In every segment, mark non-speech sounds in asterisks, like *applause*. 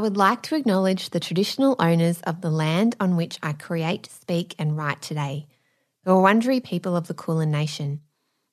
I would like to acknowledge the traditional owners of the land on which I create, speak, and write today, the Wurundjeri people of the Kulin Nation,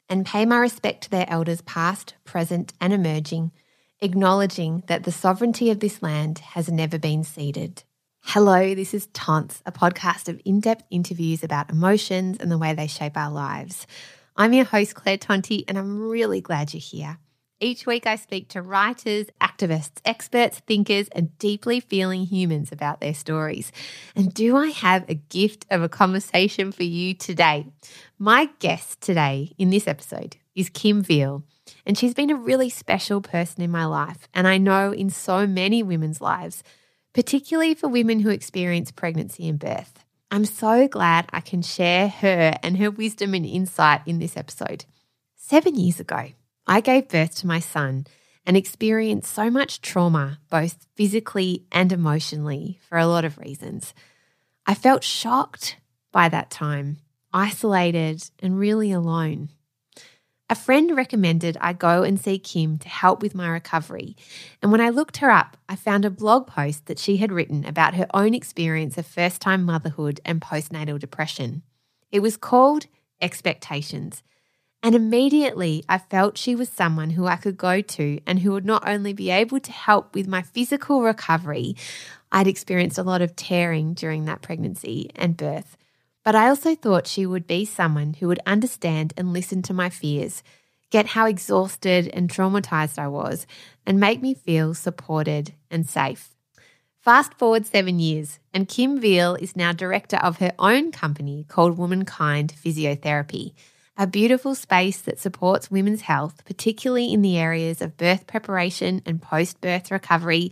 and pay my respect to their elders past, present, and emerging, acknowledging that the sovereignty of this land has never been ceded. Hello, this is Tonts, a podcast of in depth interviews about emotions and the way they shape our lives. I'm your host, Claire Tonti, and I'm really glad you're here. Each week, I speak to writers, activists, experts, thinkers, and deeply feeling humans about their stories. And do I have a gift of a conversation for you today? My guest today in this episode is Kim Veal. And she's been a really special person in my life, and I know in so many women's lives, particularly for women who experience pregnancy and birth. I'm so glad I can share her and her wisdom and insight in this episode. Seven years ago, I gave birth to my son and experienced so much trauma, both physically and emotionally, for a lot of reasons. I felt shocked by that time, isolated, and really alone. A friend recommended I go and see Kim to help with my recovery. And when I looked her up, I found a blog post that she had written about her own experience of first time motherhood and postnatal depression. It was called Expectations. And immediately I felt she was someone who I could go to and who would not only be able to help with my physical recovery, I'd experienced a lot of tearing during that pregnancy and birth but I also thought she would be someone who would understand and listen to my fears, get how exhausted and traumatized I was, and make me feel supported and safe. Fast forward seven years, and Kim Veal is now director of her own company called Womankind Physiotherapy, a beautiful space that supports women's health, particularly in the areas of birth preparation and post birth recovery,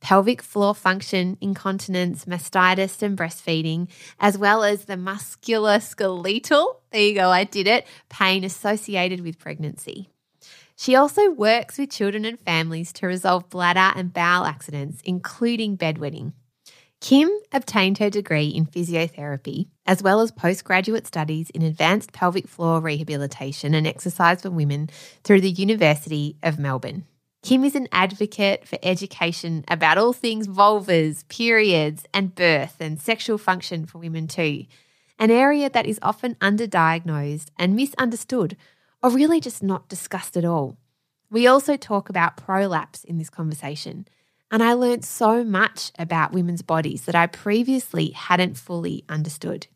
pelvic floor function, incontinence, mastitis, and breastfeeding, as well as the musculoskeletal, there you go, I did it, pain associated with pregnancy. She also works with children and families to resolve bladder and bowel accidents, including bedwetting. Kim obtained her degree in physiotherapy, as well as postgraduate studies in advanced pelvic floor rehabilitation and exercise for women through the University of Melbourne. Kim is an advocate for education about all things vulvas, periods, and birth and sexual function for women too, an area that is often underdiagnosed and misunderstood, or really just not discussed at all. We also talk about prolapse in this conversation, and I learned so much about women's bodies that I previously hadn't fully understood.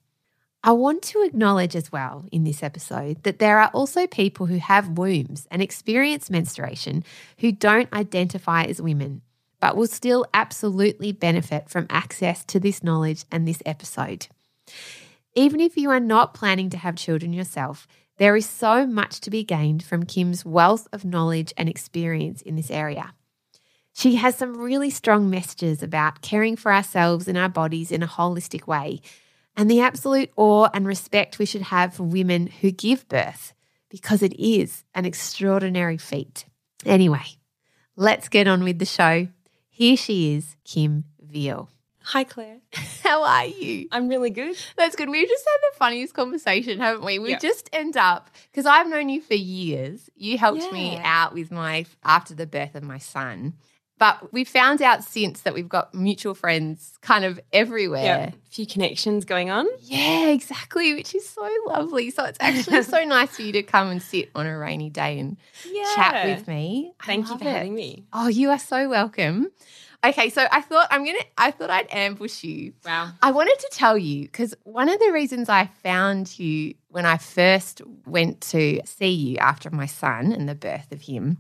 I want to acknowledge as well in this episode that there are also people who have wombs and experience menstruation who don't identify as women, but will still absolutely benefit from access to this knowledge and this episode. Even if you are not planning to have children yourself, there is so much to be gained from Kim's wealth of knowledge and experience in this area. She has some really strong messages about caring for ourselves and our bodies in a holistic way and the absolute awe and respect we should have for women who give birth because it is an extraordinary feat. Anyway, let's get on with the show. Here she is, Kim Veal. Hi, Claire. *laughs* How are you? I'm really good. That's good. We've just had the funniest conversation, haven't we? We just end up because I've known you for years. You helped yeah. me out with my after the birth of my son. But we found out since that we've got mutual friends kind of everywhere. Yeah, a few connections going on. Yeah, exactly, which is so lovely. So it's actually so *laughs* nice for you to come and sit on a rainy day and yeah. chat with me. Thank you for it. having me. Oh, you are so welcome. Okay, so I thought I'm gonna I thought I'd ambush you. Wow. I wanted to tell you because one of the reasons I found you when I first went to see you after my son and the birth of him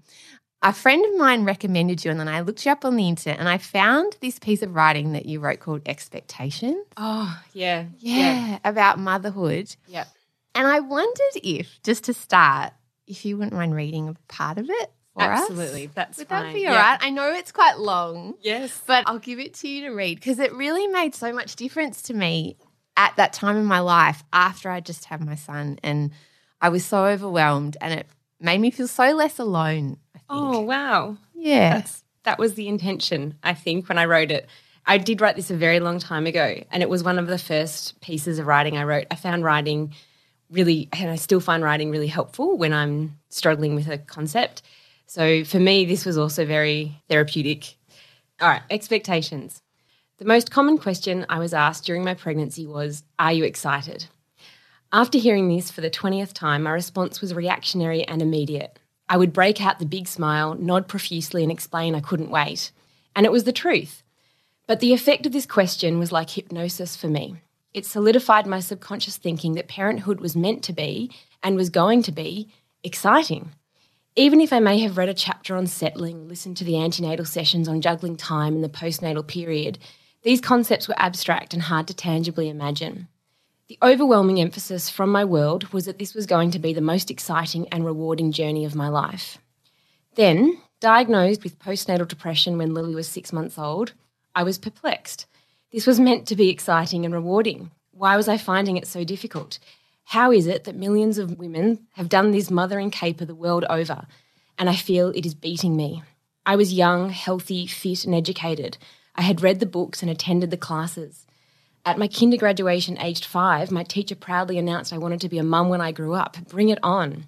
a friend of mine recommended you, and then I looked you up on the internet and I found this piece of writing that you wrote called Expectations. Oh, yeah. Yeah, yeah. about motherhood. Yep. And I wondered if, just to start, if you wouldn't mind reading a part of it for Absolutely. us. Absolutely. That's fine. Would fine. that be all right? I know it's quite long. Yes. But I'll give it to you to read because it really made so much difference to me at that time in my life after I just had my son. And I was so overwhelmed and it made me feel so less alone Oh, wow. Yeah. That's, that was the intention, I think, when I wrote it. I did write this a very long time ago, and it was one of the first pieces of writing I wrote. I found writing really, and I still find writing really helpful when I'm struggling with a concept. So for me, this was also very therapeutic. All right, expectations. The most common question I was asked during my pregnancy was, Are you excited? After hearing this for the 20th time, my response was reactionary and immediate. I would break out the big smile, nod profusely, and explain I couldn't wait. And it was the truth. But the effect of this question was like hypnosis for me. It solidified my subconscious thinking that parenthood was meant to be, and was going to be, exciting. Even if I may have read a chapter on settling, listened to the antenatal sessions on juggling time in the postnatal period, these concepts were abstract and hard to tangibly imagine. The overwhelming emphasis from my world was that this was going to be the most exciting and rewarding journey of my life. Then, diagnosed with postnatal depression when Lily was six months old, I was perplexed. This was meant to be exciting and rewarding. Why was I finding it so difficult? How is it that millions of women have done this mothering caper the world over, and I feel it is beating me? I was young, healthy, fit, and educated. I had read the books and attended the classes. At my kinder graduation, aged five, my teacher proudly announced I wanted to be a mum when I grew up. Bring it on.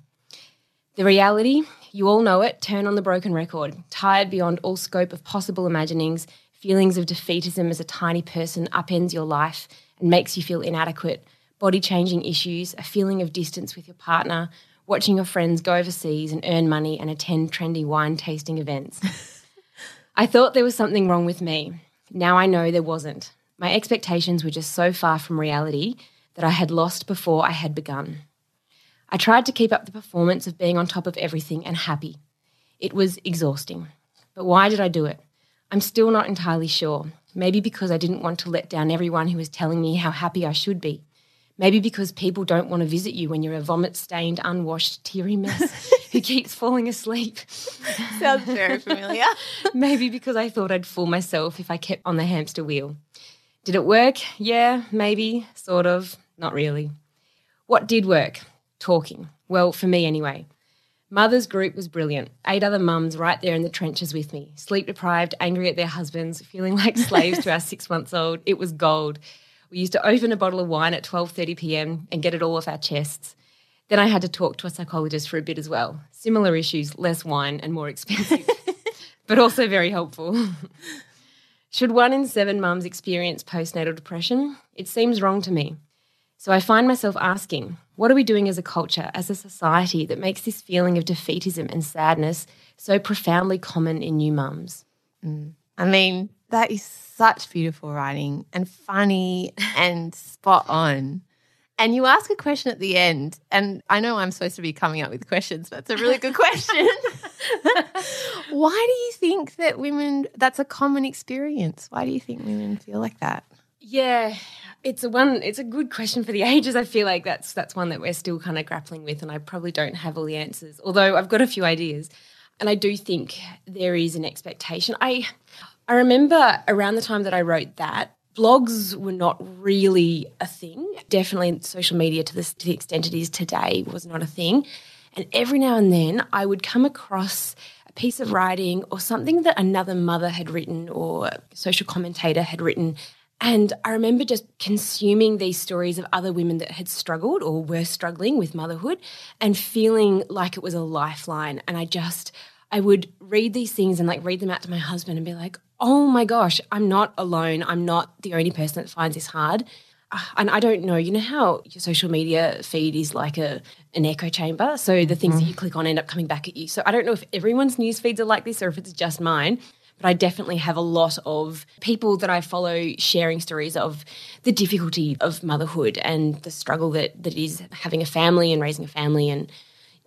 The reality, you all know it, turn on the broken record. Tired beyond all scope of possible imaginings, feelings of defeatism as a tiny person upends your life and makes you feel inadequate. Body changing issues, a feeling of distance with your partner, watching your friends go overseas and earn money and attend trendy wine tasting events. *laughs* I thought there was something wrong with me. Now I know there wasn't. My expectations were just so far from reality that I had lost before I had begun. I tried to keep up the performance of being on top of everything and happy. It was exhausting. But why did I do it? I'm still not entirely sure. Maybe because I didn't want to let down everyone who was telling me how happy I should be. Maybe because people don't want to visit you when you're a vomit stained, unwashed, teary mess who *laughs* keeps falling asleep. Sounds very familiar. *laughs* Maybe because I thought I'd fool myself if I kept on the hamster wheel. Did it work? Yeah, maybe, sort of, not really. What did work? Talking. Well, for me anyway. Mother's group was brilliant. Eight other mums right there in the trenches with me, sleep deprived, angry at their husbands, feeling like *laughs* slaves to our six months old. It was gold. We used to open a bottle of wine at 12:30 p.m. and get it all off our chests. Then I had to talk to a psychologist for a bit as well. Similar issues, less wine and more expensive, *laughs* but also very helpful. *laughs* Should one in seven mums experience postnatal depression? It seems wrong to me. So I find myself asking, what are we doing as a culture, as a society that makes this feeling of defeatism and sadness so profoundly common in new mums? Mm. I mean, that is such beautiful writing and funny *laughs* and spot on. And you ask a question at the end, and I know I'm supposed to be coming up with questions, it's a really good question. *laughs* Why do you think that women, that's a common experience? Why do you think women feel like that? Yeah, it's a one. It's a good question for the ages. I feel like that's that's one that we're still kind of grappling with, and I probably don't have all the answers. Although I've got a few ideas, and I do think there is an expectation. I I remember around the time that I wrote that, blogs were not really a thing. Definitely social media to, to the extent it is today was not a thing. And every now and then I would come across a piece of writing or something that another mother had written or a social commentator had written. And I remember just consuming these stories of other women that had struggled or were struggling with motherhood and feeling like it was a lifeline. And I just, I would read these things and like read them out to my husband and be like, oh my gosh, I'm not alone. I'm not the only person that finds this hard. Uh, and I don't know, you know how your social media feed is like a an echo chamber. So the things mm-hmm. that you click on end up coming back at you. So I don't know if everyone's news feeds are like this or if it's just mine. But I definitely have a lot of people that I follow sharing stories of the difficulty of motherhood and the struggle that that is having a family and raising a family and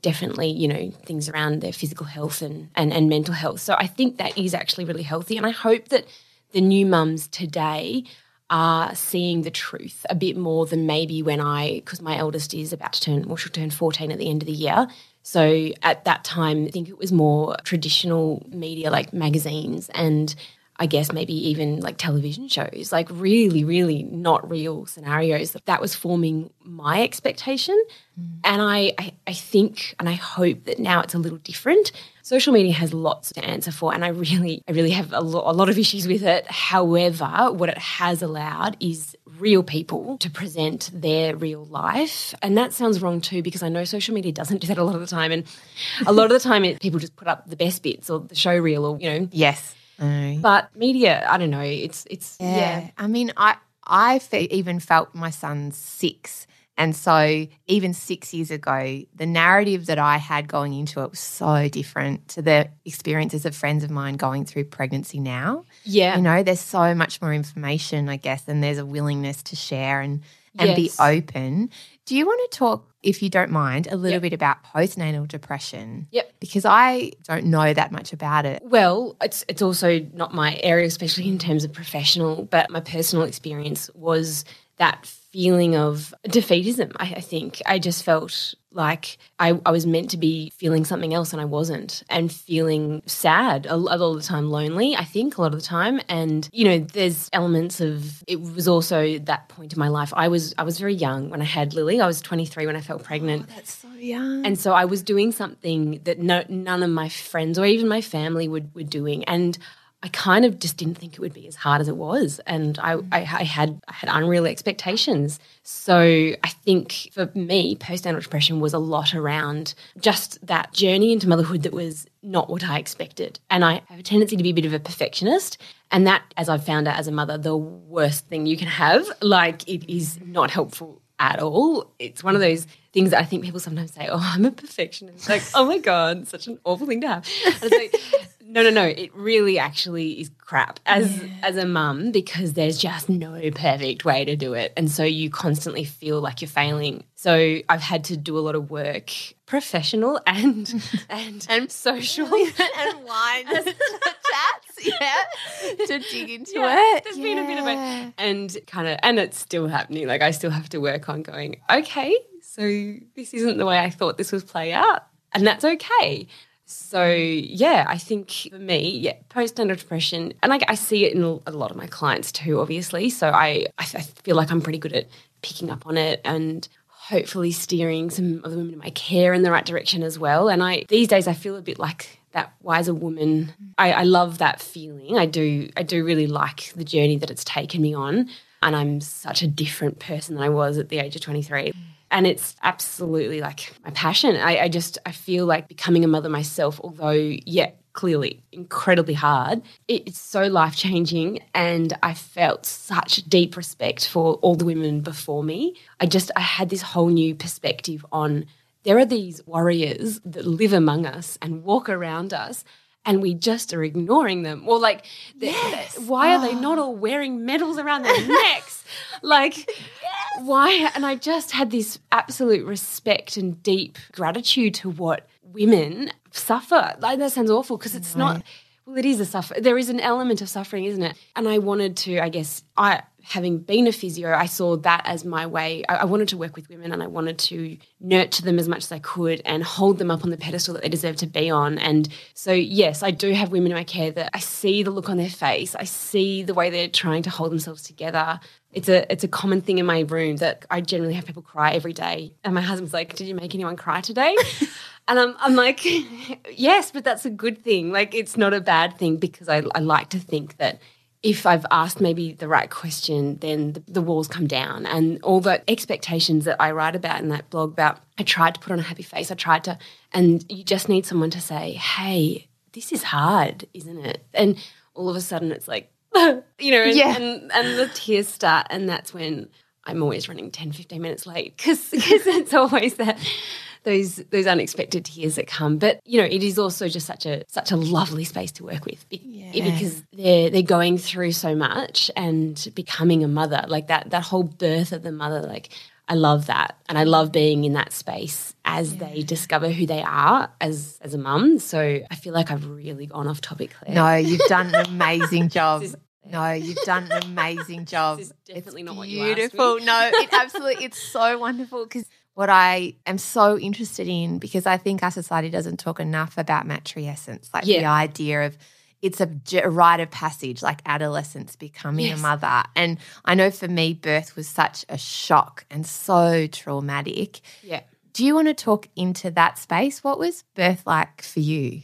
definitely, you know, things around their physical health and, and, and mental health. So I think that is actually really healthy. And I hope that the new mums today are seeing the truth a bit more than maybe when I, because my eldest is about to turn, well, she'll turn 14 at the end of the year. So at that time, I think it was more traditional media like magazines and I guess maybe even like television shows, like really, really not real scenarios. That was forming my expectation. Mm. And I, I, I think and I hope that now it's a little different. Social media has lots to answer for, and I really, I really have a, lo- a lot of issues with it. However, what it has allowed is real people to present their real life. And that sounds wrong too, because I know social media doesn't do that a lot of the time. And a lot of the time, it, people just put up the best bits or the show reel or, you know. Yes I know. But media, I don't know. It's it's yeah. I mean, I I fe- even felt my son's six. And so, even six years ago, the narrative that I had going into it was so different to the experiences of friends of mine going through pregnancy now. Yeah. You know, there's so much more information, I guess, and there's a willingness to share and, and be open. Do you want to talk, if you don't mind, a little Yep. bit about postnatal depression? Yep. Because I don't know that much about it. Well, it's it's also not my area, especially in terms of professional, but my personal experience was that feeling of defeatism. I, I think I just felt like I, I was meant to be feeling something else and I wasn't, and feeling sad a, a lot of the time, lonely. I think a lot of the time, and you know, there's elements of it was also that point in my life. I was I was very young when I had Lily. I was 23 when I felt pregnant. Oh, that's so young. And so I was doing something that no, none of my friends or even my family would, were doing. And I kind of just didn't think it would be as hard as it was. And I, I, I had I had unreal expectations. So I think for me, postnatal depression was a lot around just that journey into motherhood that was not what I expected. And I have a tendency to be a bit of a perfectionist. And that, as I've found out as a mother, the worst thing you can have. Like it is not helpful at all. It's one of those things that I think people sometimes say, "Oh, I'm a perfectionist." Like, oh my god, such an awful thing to have. Like, no, no, no. It really actually is crap as as a mum because there's just no perfect way to do it, and so you constantly feel like you're failing. So I've had to do a lot of work, professional and *laughs* and and social. *laughs* and wine *laughs* chats, yeah, to dig into Yeah, it. there's been a bit of Yeah. a and kind of and it's still happening. Like I still have to work on going, okay, so this isn't the way I thought this would play out. And that's okay. So yeah, I think for me, yeah, postnatal depression, and I, I see it in a lot of my clients too, obviously. So I, I feel like I'm pretty good at picking up on it and hopefully steering some of the women in my care in the right direction as well. And I these days I feel a bit like that wiser woman. I, I love that feeling. I do I do really like the journey that it's taken me on. And I'm such a different person than I was at the age of 23 and it's absolutely like my passion. I, I just I feel like becoming a mother myself, although yeah, clearly incredibly hard. It, it's so life changing, and I felt such deep respect for all the women before me. I just I had this whole new perspective on there are these warriors that live among us and walk around us. And we just are ignoring them. Or like, they- why are they not ah. all wearing medals around their *laughs* necks? Like, why? And I just had this absolute respect and deep gratitude to what women suffer. Like that sounds awful because it's not. Well, it is a suffer. There is an element of suffering, isn't it? And I wanted to, I guess, I having been a physio, I saw that as my way. I, I wanted to work with women, and I wanted to nurture them as much as I could and hold them up on the pedestal that they deserve to be on. And so, yes, I do have women in my care that I see the look on their face. I see the way they're trying to hold themselves together. It's a it's a common thing in my room that I generally have people cry every day. And my husband's like, "Did you make anyone cry today?" *laughs* and I'm I'm like, *laughs* "Yes, but that's a good thing. Like it's not a bad thing because I I like to think that if I've asked maybe the right question, then the, the walls come down. And all the expectations that I write about in that blog about, I tried to put on a happy face. I tried to, and you just need someone to say, hey, this is hard, isn't it? And all of a sudden it's like, *laughs* you know, and, Yeah. and, and the tears start. And that's when I'm always running 10, 15 minutes late because it's always that those those unexpected tears that come. But you know, it is also just such a such a lovely space to work with be- Yeah. because they're they're going through so much and becoming a mother, like that that whole birth of the mother, like I love that. And I love being in that space as they discover who they are as as a mum. So I feel like I've really gone off topic, Claire. No, *laughs* you've done an amazing job. No, you've done an amazing job. This is definitely it's not what you asked beautiful. me. No, it absolutely it's so wonderful because what I am so interested in because I think our society doesn't talk enough about matrescence, like the idea of it's a rite of passage, like adolescence becoming Yes. a mother. And I know for me, birth was such a shock and so traumatic. Yeah. Do you want to talk into that space? What was birth like for you?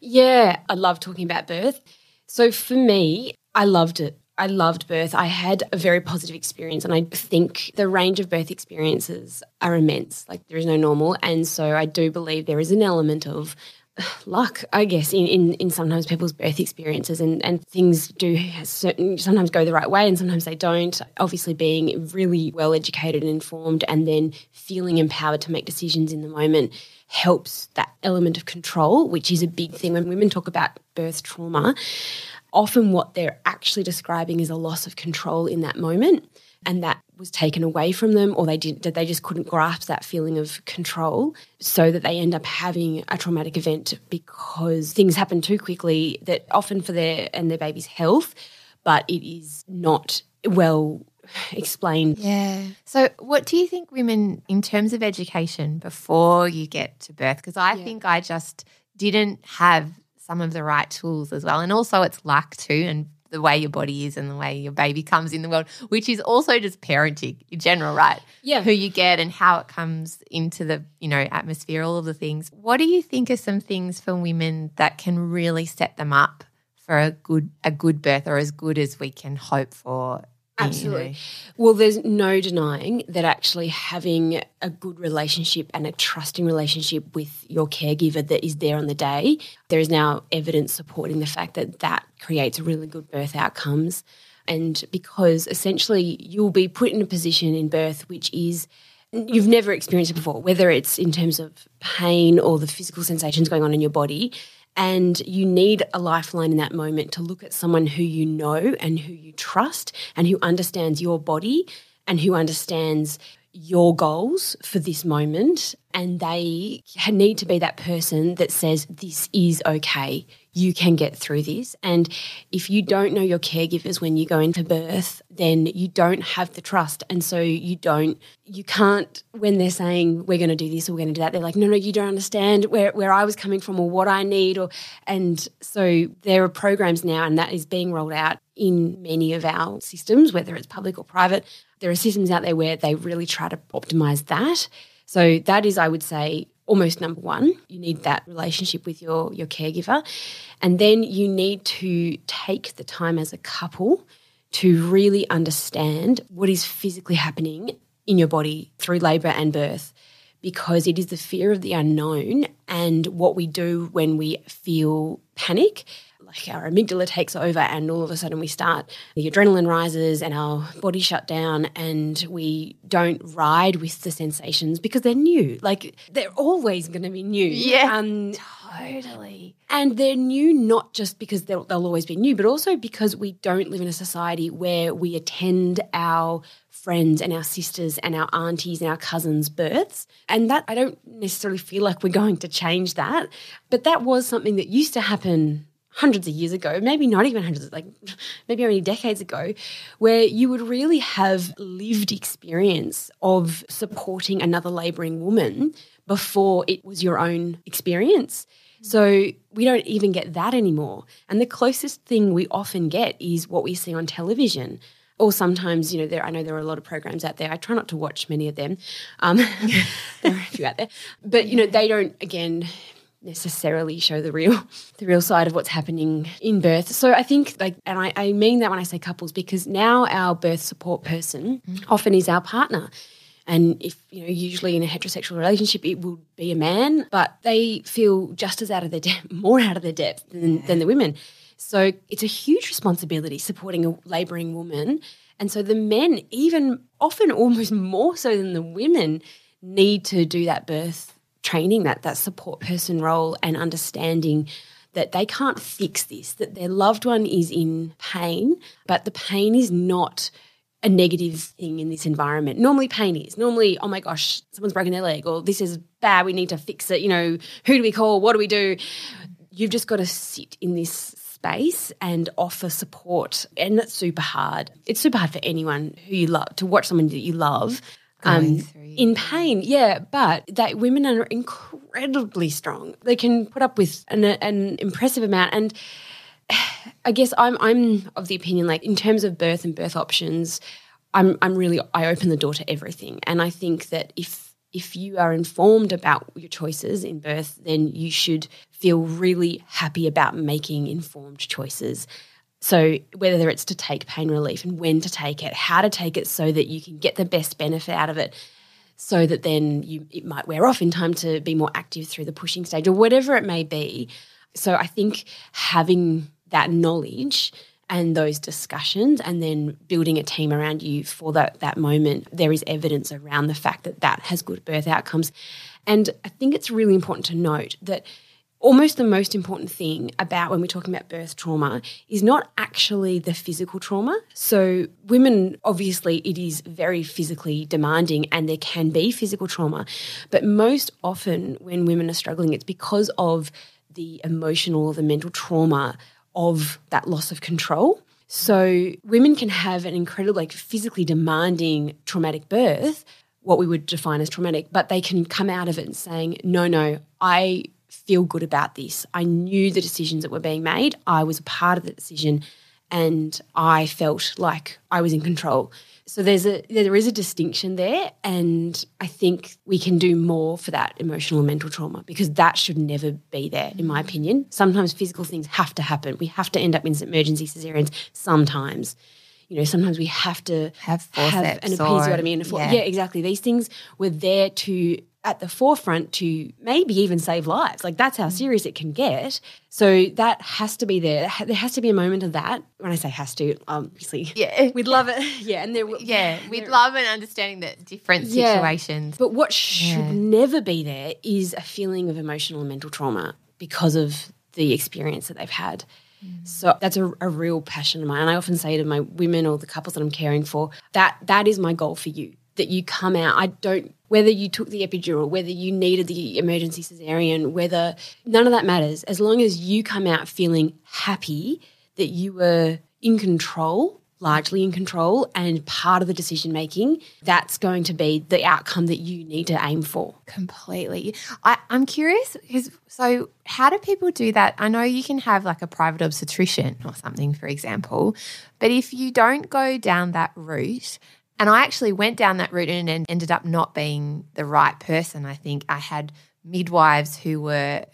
Yeah, I love talking about birth. So for me, I loved it. I loved birth. I had a very positive experience, and I think the range of birth experiences are immense. Like there is no normal, and so I do believe there is an element of *sighs* luck, I guess, in, in, in sometimes people's birth experiences and, and things do certain sometimes go the right way and sometimes they don't. Obviously being really well educated and informed and then feeling empowered to make decisions in the moment helps that element of control, which is a big thing when women talk about birth trauma. Often what they're actually describing is a loss of control in that moment and that was taken away from them or they did they just couldn't grasp that feeling of control so that they end up having a traumatic event because things happen too quickly that often for their and their baby's health but it is not well explained. Yeah. So, what do you think women, in terms of education, before you get to birth? Because I yeah. think I just didn't have some of the right tools as well. And also, it's luck too. And the way your body is and the way your baby comes in the world, which is also just parenting in general, right? Yeah. Who you get and how it comes into the, you know, atmosphere, all of the things. What do you think are some things for women that can really set them up for a good a good birth or as good as we can hope for Absolutely. Well, there's no denying that actually having a good relationship and a trusting relationship with your caregiver that is there on the day, there is now evidence supporting the fact that that creates really good birth outcomes. And because essentially you'll be put in a position in birth which is you've never experienced it before, whether it's in terms of pain or the physical sensations going on in your body and you need a lifeline in that moment to look at someone who you know and who you trust and who understands your body and who understands your goals for this moment. And they need to be that person that says, This is okay you can get through this. And if you don't know your caregivers when you go into birth, then you don't have the trust. And so you don't, you can't, when they're saying, we're going to do this or we're going to do that, they're like, no, no, you don't understand where, where I was coming from or what I need. Or, and so there are programs now, and that is being rolled out in many of our systems, whether it's public or private. There are systems out there where they really try to optimize that. So that is, I would say, almost number one. You need that relationship with your, your caregiver. And then you need to take the time as a couple to really understand what is physically happening in your body through labour and birth because it is the fear of the unknown and what we do when we feel panic like our amygdala takes over and all of a sudden we start the adrenaline rises and our body shut down and we don't ride with the sensations because they're new like they're always going to be new yeah um, totally and they're new not just because they'll, they'll always be new but also because we don't live in a society where we attend our friends and our sisters and our aunties and our cousins' births. And that I don't necessarily feel like we're going to change that. But that was something that used to happen hundreds of years ago, maybe not even hundreds, like maybe only decades ago, where you would really have lived experience of supporting another labouring woman before it was your own experience. So we don't even get that anymore. And the closest thing we often get is what we see on television. Or sometimes, you know, there I know there are a lot of programs out there. I try not to watch many of them. Um, *laughs* there are a few out there, but you know, they don't again necessarily show the real *laughs* the real side of what's happening in birth. So I think like and I, I mean that when I say couples because now our birth support person mm. often is our partner. And if, you know, usually in a heterosexual relationship, it will be a man, but they feel just as out of their depth, *laughs* more out of their depth than, yeah. than the women. So it's a huge responsibility supporting a labouring woman. And so the men, even often almost *laughs* more so than the women, need to do that birth training that that support person role and understanding that they can't fix this that their loved one is in pain but the pain is not a negative thing in this environment. Normally pain is. Normally oh my gosh someone's broken their leg or this is bad we need to fix it you know who do we call what do we do? You've just got to sit in this space and offer support. And it's super hard. It's super hard for anyone who you love to watch someone that you love um, in pain. Yeah, but that women are incredibly strong. They can put up with an, an impressive amount. And *sighs* I guess I'm I'm of the opinion like in terms of birth and birth options, I'm I'm really I open the door to everything. And I think that if if you are informed about your choices in birth, then you should feel really happy about making informed choices. So, whether it's to take pain relief and when to take it, how to take it so that you can get the best benefit out of it. so that then you it might wear off in time to be more active through the pushing stage or whatever it may be. So I think having that knowledge and those discussions and then building a team around you for that that moment there is evidence around the fact that that has good birth outcomes and i think it's really important to note that almost the most important thing about when we're talking about birth trauma is not actually the physical trauma. So, women, obviously, it is very physically demanding and there can be physical trauma. But most often, when women are struggling, it's because of the emotional the mental trauma of that loss of control. So, women can have an incredibly, like, physically demanding traumatic birth. What we would define as traumatic, but they can come out of it saying, No, no, I feel good about this. I knew the decisions that were being made. I was a part of the decision and I felt like I was in control. So there's a there is a distinction there and I think we can do more for that emotional and mental trauma because that should never be there in my opinion. Sometimes physical things have to happen. We have to end up in emergency cesareans sometimes. You know, sometimes we have to have, have an episiotomy and a for- yeah. yeah, exactly. These things were there to at the forefront to maybe even save lives. Like that's how mm. serious it can get. So that has to be there. There has to be a moment of that. When I say has to, obviously, yeah, *laughs* we'd love it. *laughs* Yeah, and there, yeah, *laughs* we'd love an understanding that different yeah. situations. But what should yeah. never be there is a feeling of emotional and mental trauma because of the experience that they've had. Mm. So that's a, a, real passion of mine. And I often say to my women or the couples that I'm caring for, that that is my goal for you that you come out. I don't, whether you took the epidural, whether you needed the emergency cesarean, whether none of that matters. As long as you come out feeling happy that you were in control, largely in control, and part of the decision making, that's going to be the outcome that you need to aim for. Completely. I, I'm curious because so how do people do that? I know you can have like a private obstetrician or something, for example, but if you don't go down that route, and I actually went down that route and ended up not being the right person. I think I had midwives who were,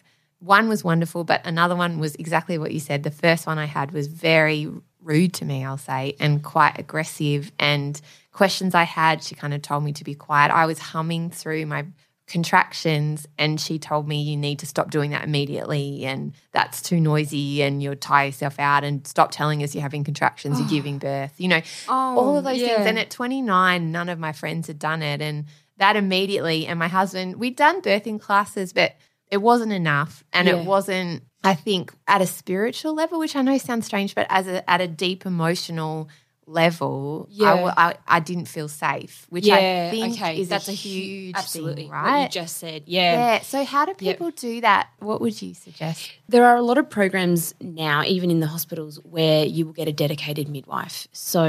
one was wonderful, but another one was exactly what you said. The first one I had was very rude to me, I'll say, and quite aggressive. And questions I had, she kind of told me to be quiet. I was humming through my contractions and she told me you need to stop doing that immediately and that's too noisy and you'll tire yourself out and stop telling us you're having contractions, oh. you're giving *sighs* birth. You know, oh, all of those yeah. things. And at 29, none of my friends had done it. And that immediately, and my husband, we'd done birthing classes, but it wasn't enough. And yeah. it wasn't, I think, at a spiritual level, which I know sounds strange, but as a, at a deep emotional level, yeah. I, I, I, didn't feel safe, which yeah, I think okay. is that's a huge absolutely thing, right? What you just said, yeah, yeah. So how do people yep. do that? What would you suggest? There are a lot of programs now, even in the hospitals, where you will get a dedicated midwife. So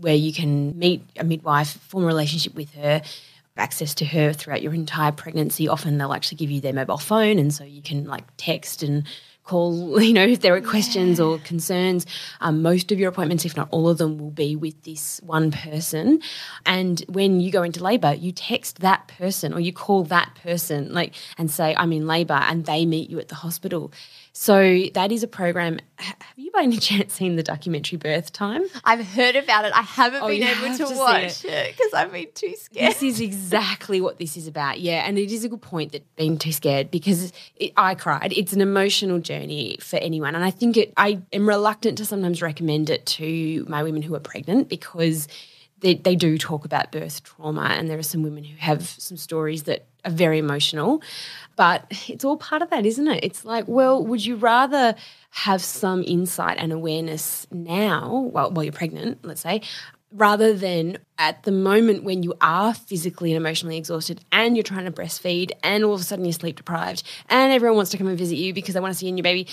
where you can meet a midwife, form a relationship with her. Access to her throughout your entire pregnancy. Often they'll actually give you their mobile phone, and so you can like text and call, *laughs* you know, if there are questions or concerns. Um, most of your appointments, if not all of them, will be with this one person. And when you go into labour, you text that person or you call that person, like, and say, I'm in labour, and they meet you at the hospital. So that is a program. Have you by any *laughs* chance seen the documentary Birth Time? I've heard about it. I haven't oh, been able to, to watch it because I've been too scared. This is exactly what this is about. Yeah, and it is a good point that being too scared because it, I cried. It's an emotional journey for anyone, and I think it. I am reluctant to sometimes recommend it to my women who are pregnant because they, they do talk about birth trauma, and there are some women who have some stories that are very emotional. But it's all part of that, isn't it? It's like, well, would you rather have some insight and awareness now, while, while you're pregnant, let's say, rather than at the moment when you are physically and emotionally exhausted and you're trying to breastfeed and all of a sudden you're sleep deprived and everyone wants to come and visit you because they want to see and your baby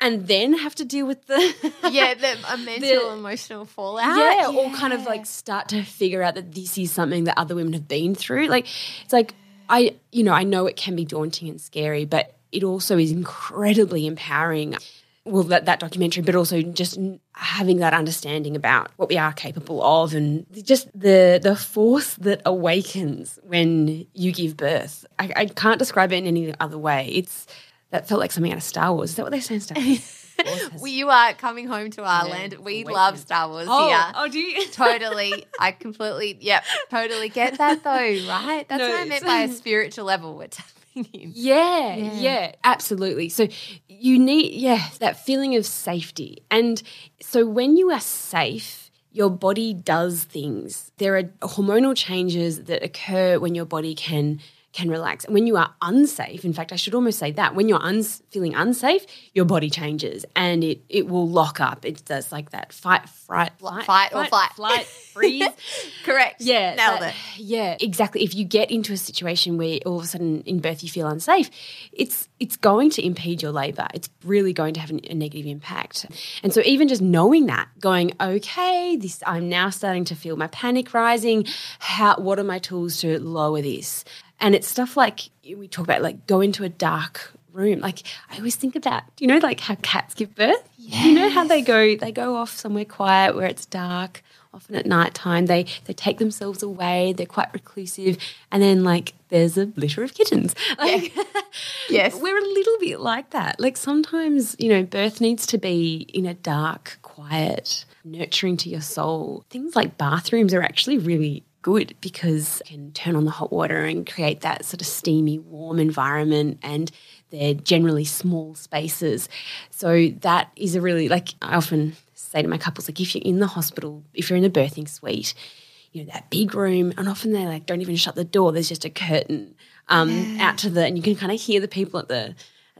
and then have to deal with the *laughs* yeah the *laughs* mental the, emotional fallout yeah, yeah, or kind of like start to figure out that this is something that other women have been through like it's like I, you know, I know it can be daunting and scary, but it also is incredibly empowering. Well, that, that documentary, but also just having that understanding about what we are capable of, and just the the force that awakens when you give birth. I, I can't describe it in any other way. It's that felt like something out of Star Wars. Is that what they say in Star *laughs* Wars? Wars has- you are coming home to our Yeah, land. We Awakening. love Star Wars oh, here. oh, do you? *laughs* totally. I completely, yep, totally get that though, right? *laughs* That's No, what I meant by a spiritual level we're tapping in. Yeah, Yeah. yeah, absolutely. So you need, yeah, that feeling of safety. And so when you are safe, your body does things. There are hormonal changes that occur when your body can can relax. And when you are unsafe, in fact, I should almost say that when you're uns- feeling unsafe, your body changes and it it will lock up. It does like that fight, fright, flight, Fight or flight. flight, *laughs* freeze. Correct. Yeah, Nailed that- it. Yeah, exactly. If you get into a situation where all of a sudden in birth you feel unsafe, it's it's going to impede your labour. It's really going to have an- a negative impact. And so even just knowing that, going, okay, this I'm now starting to feel my panic rising. How what are my tools to lower this? And it's stuff like we talk about like go into a dark room. Like I always think about, you know, like how cats give birth. You know how they go they go off somewhere quiet where it's dark often at night time they they take themselves away. They're quite reclusive. And then like there's a litter of kittens. *laughs* Like Yes. *laughs* we're a little bit like that. Like sometimes you know birth needs to be in a dark quiet nurturing to your soul. Things like bathrooms are actually really good because you can turn on the hot water and create that sort of steamy warm environment and they're generally small spaces. So that is a really like i often say to my couples like if you're in the hospital if you're in the birthing suite you know that big room and often they like don't even shut the door there's just a curtain um, out to the and you can kind of hear the people at the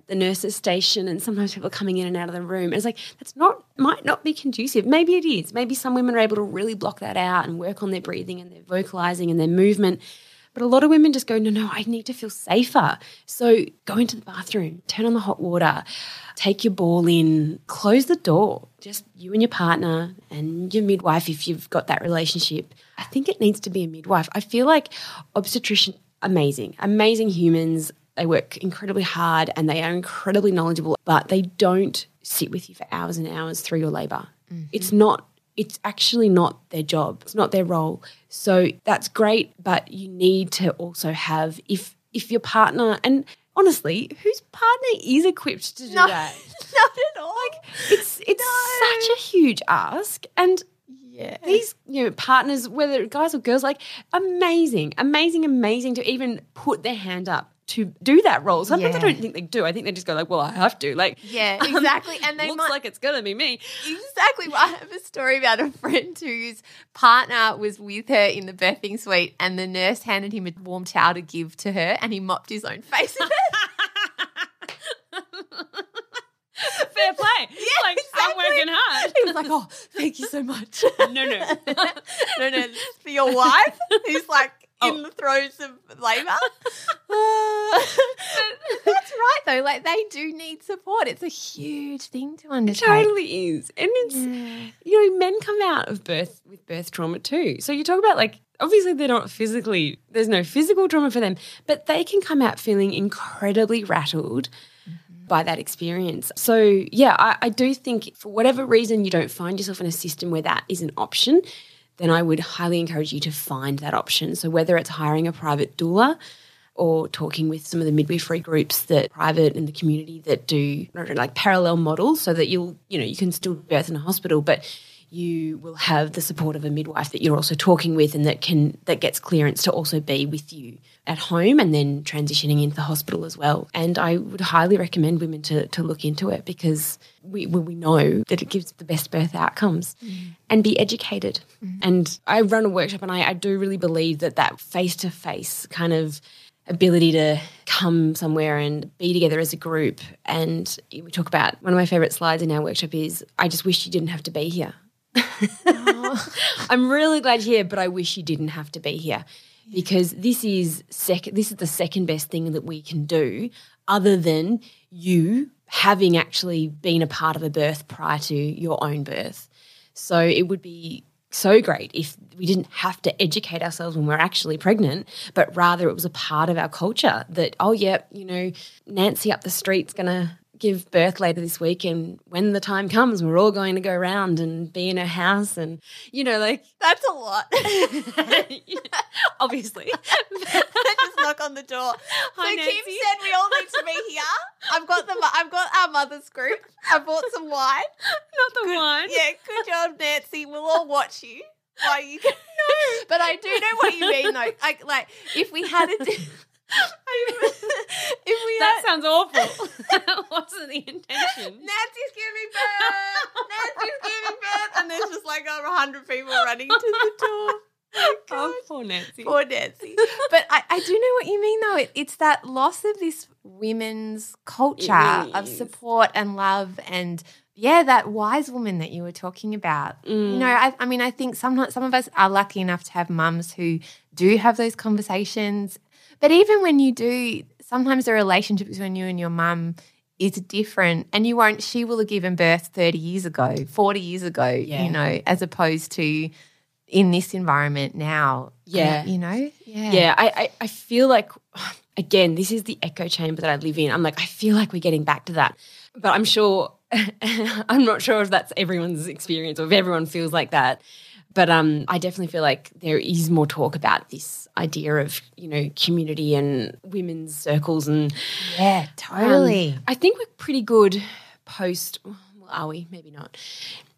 the nurses station and sometimes people are coming in and out of the room and it's like that's not might not be conducive maybe it is maybe some women are able to really block that out and work on their breathing and their vocalizing and their movement but a lot of women just go, no, no, I need to feel safer. So go into the bathroom, turn on the hot water, take your ball in, close the door. Just you and your partner and your midwife, if you've got that relationship. I think it needs to be a midwife. I feel like obstetrician, amazing, amazing humans. They work incredibly hard and they are incredibly knowledgeable, but they don't sit with you for hours and hours through your labor. Mm-hmm. It's not it's actually not their job. It's not their role. So that's great, but you need to also have if if your partner and honestly, whose partner is equipped to do No, that? *laughs* not at all. Like it's it's such a huge ask and yeah. these you know partners whether guys or girls like amazing amazing amazing to even put their hand up to do that role sometimes i don't think they do i think they just go like well i have to like Yeah, *laughs* um, exactly. And they looks might like it's gonna be me Exactly. I have a story about a friend whose partner was with her in the birthing suite, and the nurse handed him a warm towel to give to her, and he mopped his own face in it. *laughs* *laughs* fair play *laughs* yeah, like i'm working hard He was like, "Oh, thank you so much." no no *laughs* no, no, for your wife who's like oh. in Oh. the throes of labour. That's right, though. Like they do need support. It's a huge thing to understand. It totally is. And it's, you know, men come out of birth with birth trauma too. So you talk about like, obviously they're not physically, there's no physical trauma for them, but they can come out feeling incredibly rattled by that experience. So yeah, I, I do think for whatever reason you don't find yourself in a system where that is an option, then I would highly encourage you to find that option. So whether it's hiring a private doula, or talking with some of the midwifery groups that private in the community that do like parallel models so that you'll you know you can still birth in a hospital but you will have the support of a midwife that you're also talking with and that can that gets clearance to also be with you at home and then transitioning into the hospital as well and I would highly recommend women to, to look into it because we, we we know that it gives the best birth outcomes mm. and be educated mm-hmm. and I run a workshop and I, I do really believe that that face-to-face kind of ability to come somewhere and be together as a group. And we talk about one of my favorite slides in our workshop is I just wish you didn't have to be here. Oh. *laughs* I'm really glad you're here, but I wish you didn't have to be here. Because this is second this is the second best thing that we can do other than you having actually been a part of a birth prior to your own birth. So it would be so great if we didn't have to educate ourselves when we're actually pregnant, but rather it was a part of our culture that, oh, yeah, you know, Nancy up the street's going to give birth later this week, and when the time comes, we're all going to go around and be in her house, and you know, like That's a lot. *laughs* *laughs* obviously. *laughs* Just knock on the door. Hi, so Kim said we all need to be here. I've got the I've got our mother's group. I bought some wine. Not the good, wine Yeah, good job, Nancy. We'll all watch you. Why you? No, but I do know what you mean, though. Like, like if we had a, di- if we That sounds awful. that wasn't the intention. *laughs* Nancy's giving birth. Nancy's giving birth, and there's just like over hundred people running to the door. Oh, Oh, poor Nancy. Poor Nancy. But I, I do know what you mean, though. It, it's that loss of this women's culture of support and love, and yeah, that wise woman that you were talking about. You Mm. know, I, I mean, I think some some of us are lucky enough to have mums who do have those conversations. But even when you do, sometimes the relationship between you and your mum is different, and you won't. She will have given birth thirty years ago, forty years ago. Yeah. You know, as opposed to in this environment now. Yeah. you know, yeah, Yeah, I, I, I feel like, again, this is the echo chamber that I live in. I'm like, I feel like we're getting back to that. But I'm sure, *laughs* I'm not sure if that's everyone's experience or if everyone feels like that. But um, I definitely feel like there is more talk about this idea of, you know, community and women's circles. And yeah, um, totally. I think we're pretty good post, well, are we? Maybe not.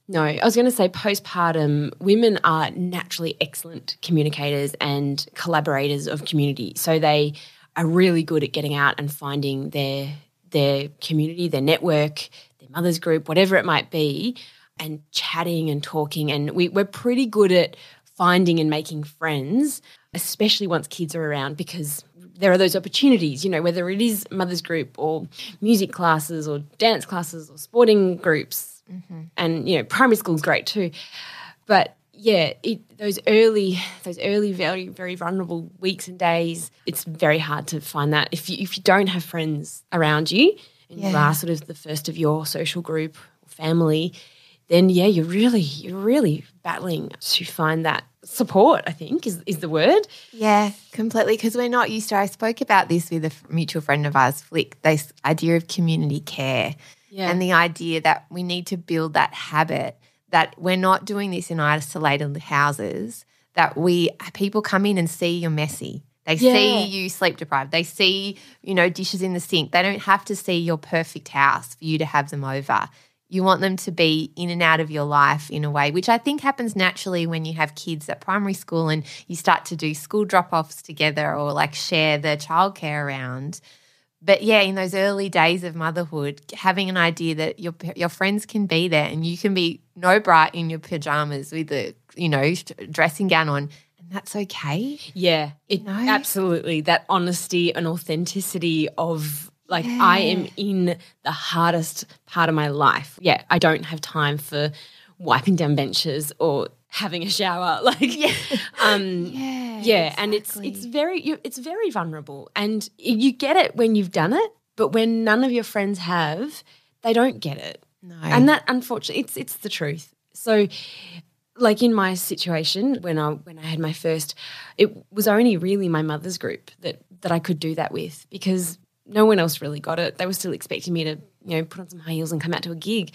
No, I was going to say postpartum, women are naturally excellent communicators and collaborators of community. So they are really good at getting out and finding their their community, their network, their mother's group, whatever it might be, and chatting and talking. And we, we're pretty good at finding and making friends, especially once kids are around, because there are those opportunities, you know, whether it is mother's group or music classes or dance classes or sporting groups. Mm-hmm. And, you know, primary school's great too. But yeah, it, those early, those early, very, very vulnerable weeks and days, it's very hard to find that if you if you don't have friends around you and you are sort of the first of your social group or family, then yeah, you're really, you're really battling to find that support. I think is is the word. Yeah, completely. Because we're not used to. I spoke about this with a mutual friend of ours, Flick. This idea of community care, Yeah. and the idea that we need to build that habit that we're not doing this in isolated houses. That we people come in and see you're messy. They Yeah. see you sleep deprived. They see you know dishes in the sink. They don't have to see your perfect house for you to have them over. You want them to be in and out of your life in a way, which I think happens naturally when you have kids at primary school and you start to do school drop offs together or like share the childcare around. But yeah, in those early days of motherhood, having an idea that your your friends can be there and you can be no bright in your pajamas with a you know dressing gown on, and that's okay. Yeah, it No? absolutely that honesty and authenticity of like I am in the hardest part of my life. Yeah, I don't have time for wiping down benches or having a shower. *laughs* Like, yeah, um, Yeah, yeah, and it's it's very you, it's very vulnerable, and you get it when you've done it, but when none of your friends have, they don't get it. no, And that unfortunately it's it's the truth. So like in my situation when I when I had my first it was only really my mother's group that that I could do that with because no one else really got it. They were still expecting me to, you know, put on some high heels and come out to a gig.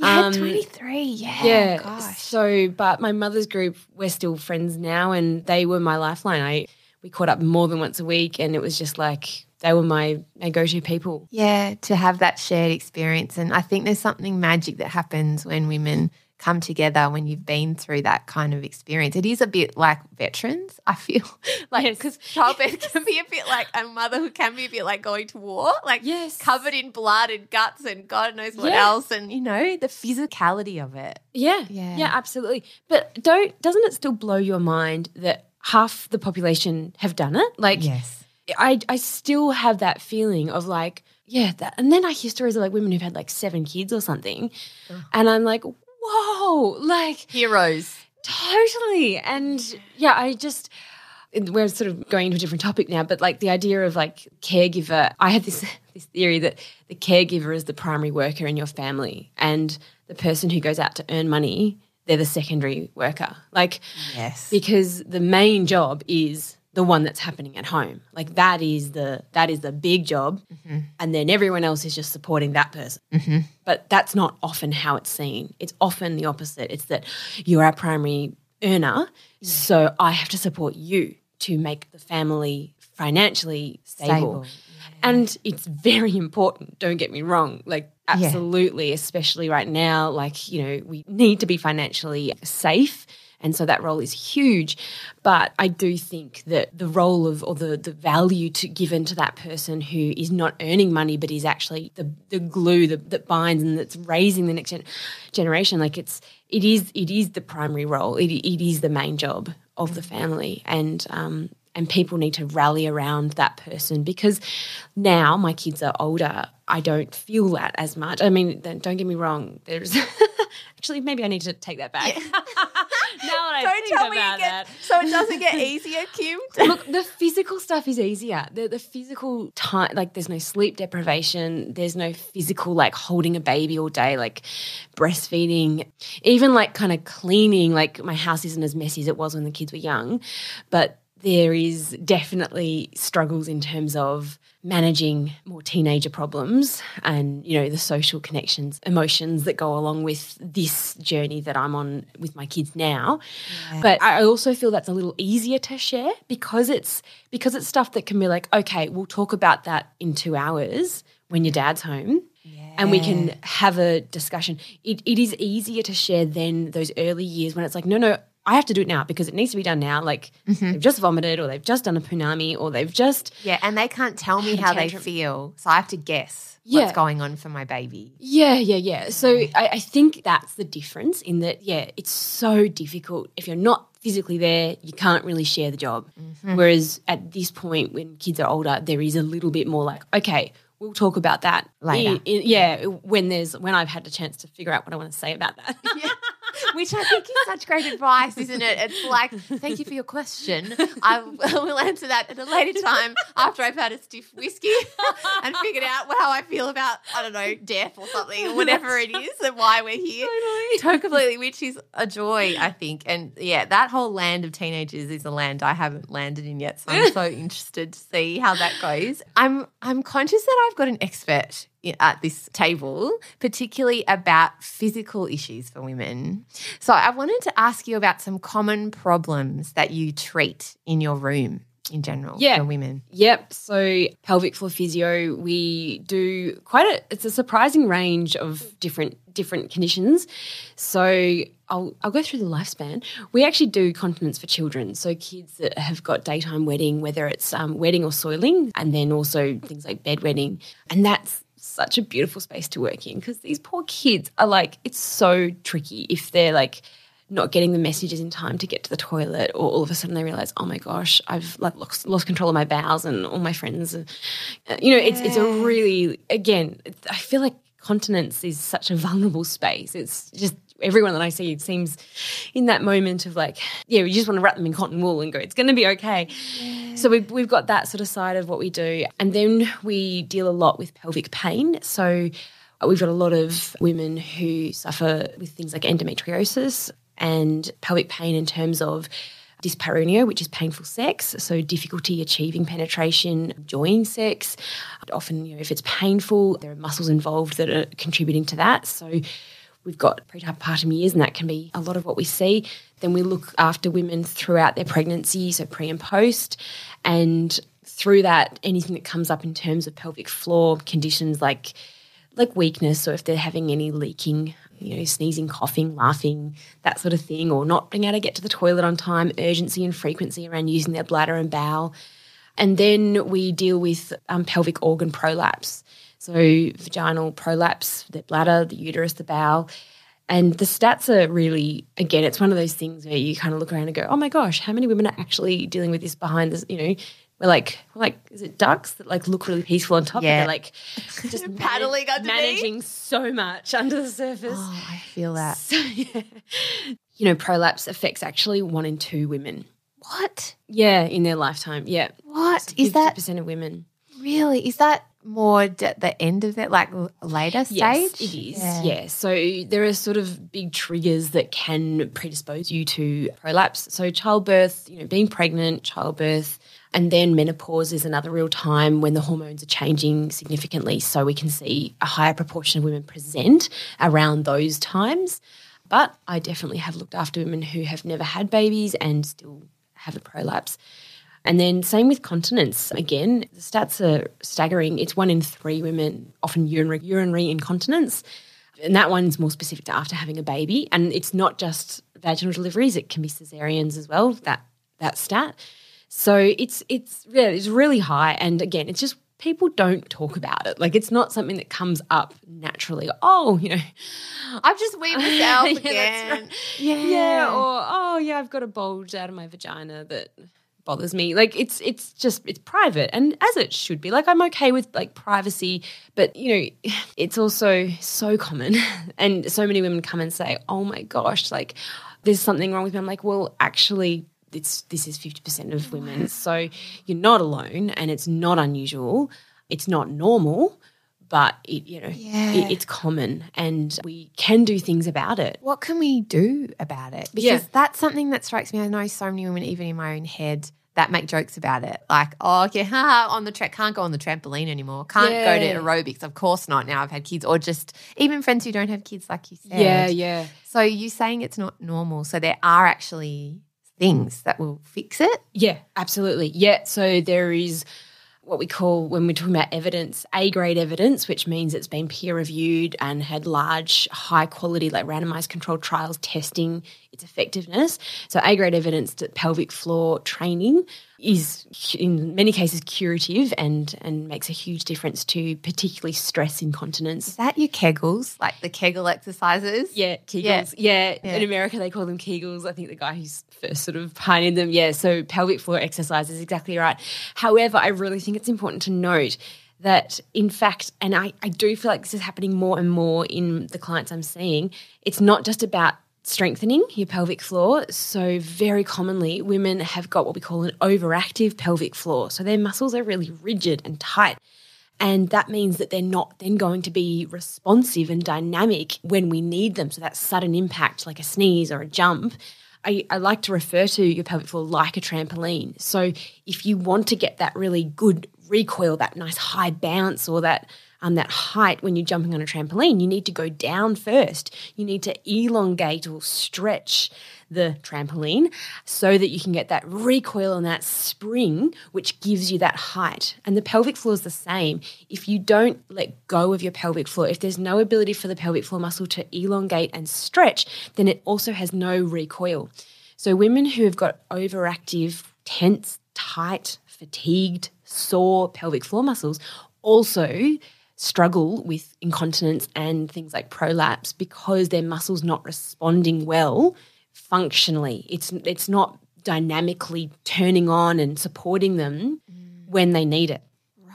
yeah, Um, twenty three, yeah, yeah. gosh, So, but my mother's group, we're still friends now, and they were my lifeline. I we caught up more than once a week, and it was just like they were my, my go to people. Yeah, to have that shared experience. And I think there's something magic that happens when women come together when you've been through that kind of experience. It is a bit like veterans, I feel. *laughs* like, Yes. because childbirth can be a bit like, and motherhood can be a bit like going to war, like Yes. covered in blood and guts and God knows what Yeah. else. And, you know, the physicality of it. Yeah, Yeah. yeah, absolutely. But don't doesn't it still blow your mind that half the population have done it? Like, Yes. I I still have that feeling of like, yeah, that, and then I hear stories of like women who've had like seven kids or something, and I'm like, whoa, like Heroes. Totally. And yeah, I just we're sort of going into a different topic now, but like the idea of like caregiver, I had this *laughs* this theory that the caregiver is the primary worker in your family and the person who goes out to earn money, they're the secondary worker. Like Yes. because the main job is the one that's happening at home. Like that is the that is the big job, mm-hmm. and then everyone else is just supporting that person. Mm-hmm. But that's not often how it's seen. It's often the opposite. It's that you're our primary earner, so I have to support you to make the family financially stable. Stable, And it's very important, don't get me wrong. Like, absolutely, especially right now, like, you know, we need to be financially safe. And so that role is huge. But I do think that the role of, or the, the value to given to that person who is not earning money, but is actually the, the glue that, that binds and that's raising the next gen- generation, like it's, it is, it is the primary role. It, it is the main job of the family. And, um, and people need to rally around that person because now my kids are older. I don't feel that as much. I mean, don't get me wrong. There's *laughs* actually maybe I need to take that back. *laughs* now Don't tell me you about get that. so it doesn't get easier, Kim. *laughs* Look, the physical stuff is easier. The the physical time, like there's no sleep deprivation. There's no physical like holding a baby all day, like breastfeeding, even like kind of cleaning. Like my house isn't as messy as it was when the kids were young, but there is definitely struggles in terms of managing more teenager problems and you know the social connections emotions that go along with this journey that I'm on with my kids now. But I also feel that's a little easier to share because it's because it's stuff that can be like okay we'll talk about that in 2 hours when your dad's home and we can have a discussion. It, it is easier to share than those early years when it's like, no, no, I have to do it now because it needs to be done now. Like mm-hmm. they've just vomited or they've just done a punami or they've just Yeah, and they can't tell me how they feel, so I have to guess Yeah. what's going on for my baby. Yeah, yeah, yeah. So I, I think that's the difference in that, yeah, it's so difficult. If you're not physically there, you can't really share the job. Mm-hmm. Whereas at this point, when kids are older, there is a little bit more like, okay, we'll talk about that Later. in- in- yeah, when there's when I've had a chance to figure out what I want to say about that. *laughs* Which I think is such great advice, isn't it? It's like, thank you for your question. I will *laughs* answer that at a later time after I've had a stiff whiskey *laughs* and figured out how I feel about, I don't know, death or something, or whatever it is, and why we're here. Totally. completely, which is a joy, I think. And yeah, that whole land of teenagers is a land I haven't landed in yet. So I'm so interested to see how that goes. I'm I'm conscious that I've got an expert at this table, particularly about physical issues for women. So I wanted to ask you about some common problems that you treat in your room in general Yeah. for women. Yep. So pelvic floor physio, we do quite a it's a surprising range of different different conditions. So I'll I'll go through the lifespan. We actually do continence for children. So kids that have got daytime wetting, whether it's um, wetting or soiling, and then also things like bedwetting. And that's such a beautiful space to work in because these poor kids are like, it's so tricky if they're like not getting the messages in time to get to the toilet, or all of a sudden they realize, oh my gosh, I've like lost, lost control of my bowels, and all my friends, are, uh, you know, it's it's a really again, I feel like continence is such a vulnerable space. It's just everyone that I see it seems in that moment of like, yeah, we just want to wrap them in cotton wool and go, it's going to be okay. So we've, we've got that sort of side of what we do. And then we deal a lot with pelvic pain. So we've got a lot of women who suffer with things like endometriosis and pelvic pain in terms of dyspareunia, which is painful sex, so difficulty achieving penetration, enjoying sex. Often, you know, if it's painful, there are muscles involved that are contributing to that. So we've got prepartum years, and that can be a lot of what we see. Then we look after women throughout their pregnancy, so pre and post, and through that, anything that comes up in terms of pelvic floor conditions like like weakness, or if they're having any leaking, you know, sneezing, coughing, laughing, that sort of thing, or not being able to get to the toilet on time, urgency and frequency around using their bladder and bowel. And then we deal with um, pelvic organ prolapse. So, vaginal prolapse, the bladder, the uterus, the bowel. And the stats are really, again, it's one of those things where you kind of look around and go, oh my gosh, how many women are actually dealing with this behind this? You know, we're like, we're like, is it ducks that like look really peaceful on top? Yeah. *laughs* They're like just Paddling underneath. managing so much under the surface. Oh, I feel that. *laughs* So, yeah. You know, prolapse affects actually one in two women. What? Yeah, in their lifetime. Yeah. What is that? percent of women? Really? Is that more at the end of it, like later stage? Yes, it is. Yeah. yeah. So there are sort of big triggers that can predispose you to prolapse. So childbirth, you know, being pregnant, childbirth, and then menopause is another real time when the hormones are changing significantly. So we can see a higher proportion of women present around those times. But I definitely have looked after women who have never had babies and still have a prolapse. And then same with continence. Again, the stats are staggering. It's one in three women, often urinary, urinary incontinence. And that one's more specific to after having a baby. And it's not just vaginal deliveries, it can be cesareans as well, that that stat. So it's it's yeah, it's really high. And again, it's just people don't talk about it. Like it's not something that comes up naturally. Oh, you know, I've just weaned myself *laughs* yeah, again. Right. Yeah. Yeah. Or oh yeah, I've got a bulge out of my vagina that bothers me. Like it's it's just it's private and as it should be. Like I'm okay with like privacy, but you know, *sighs* it's also so common *laughs* and so many women come and say, "Oh my gosh, like there's something wrong with me." I'm like, "Well, actually it's this is 50% of women. So you're not alone and it's not unusual. It's not normal, but it you know yeah. it, it's common and we can do things about it what can we do about it because yeah. that's something that strikes me i know so many women even in my own head that make jokes about it. Like, oh, okay, ha, on the track, can't go on the trampoline anymore. Can't yeah. go to aerobics. Of course not. Now I've had kids, or just even friends who don't have kids, like you said. Yeah, yeah. So you saying it's not normal. So there are actually things that will fix it. Yeah, absolutely. Yeah. So there is what we call when we're talking about evidence, A grade evidence, which means it's been peer reviewed and had large, high quality, like randomized controlled trials testing its effectiveness. So, A grade evidence that pelvic floor training is in many cases curative and and makes a huge difference to particularly stress incontinence. Is that your Kegels, like the Kegel exercises? Yeah, Kegels. Yeah. yeah. yeah. In America they call them Kegels. I think the guy who's first sort of pioneered them. Yeah, so pelvic floor exercises exactly right. However, I really think it's important to note that in fact, and I, I do feel like this is happening more and more in the clients I'm seeing, it's not just about strengthening your pelvic floor. So, very commonly, women have got what we call an overactive pelvic floor. So, their muscles are really rigid and tight. And that means that they're not then going to be responsive and dynamic when we need them. So, that sudden impact, like a sneeze or a jump, I, I, like to refer to your pelvic floor like a trampoline. So, if you want to get that really good recoil, that nice high bounce, or that um, that height when you're jumping on a trampoline, you need to go down first. You need to elongate or stretch the trampoline so that you can get that recoil and that spring, which gives you that height. And the pelvic floor is the same. If you don't let go of your pelvic floor, if there's no ability for the pelvic floor muscle to elongate and stretch, then it also has no recoil. So, women who have got overactive, tense, tight, fatigued, sore pelvic floor muscles also struggle with incontinence and things like prolapse because their muscles not responding well functionally. It's it's not dynamically turning on and supporting them mm. when they need it.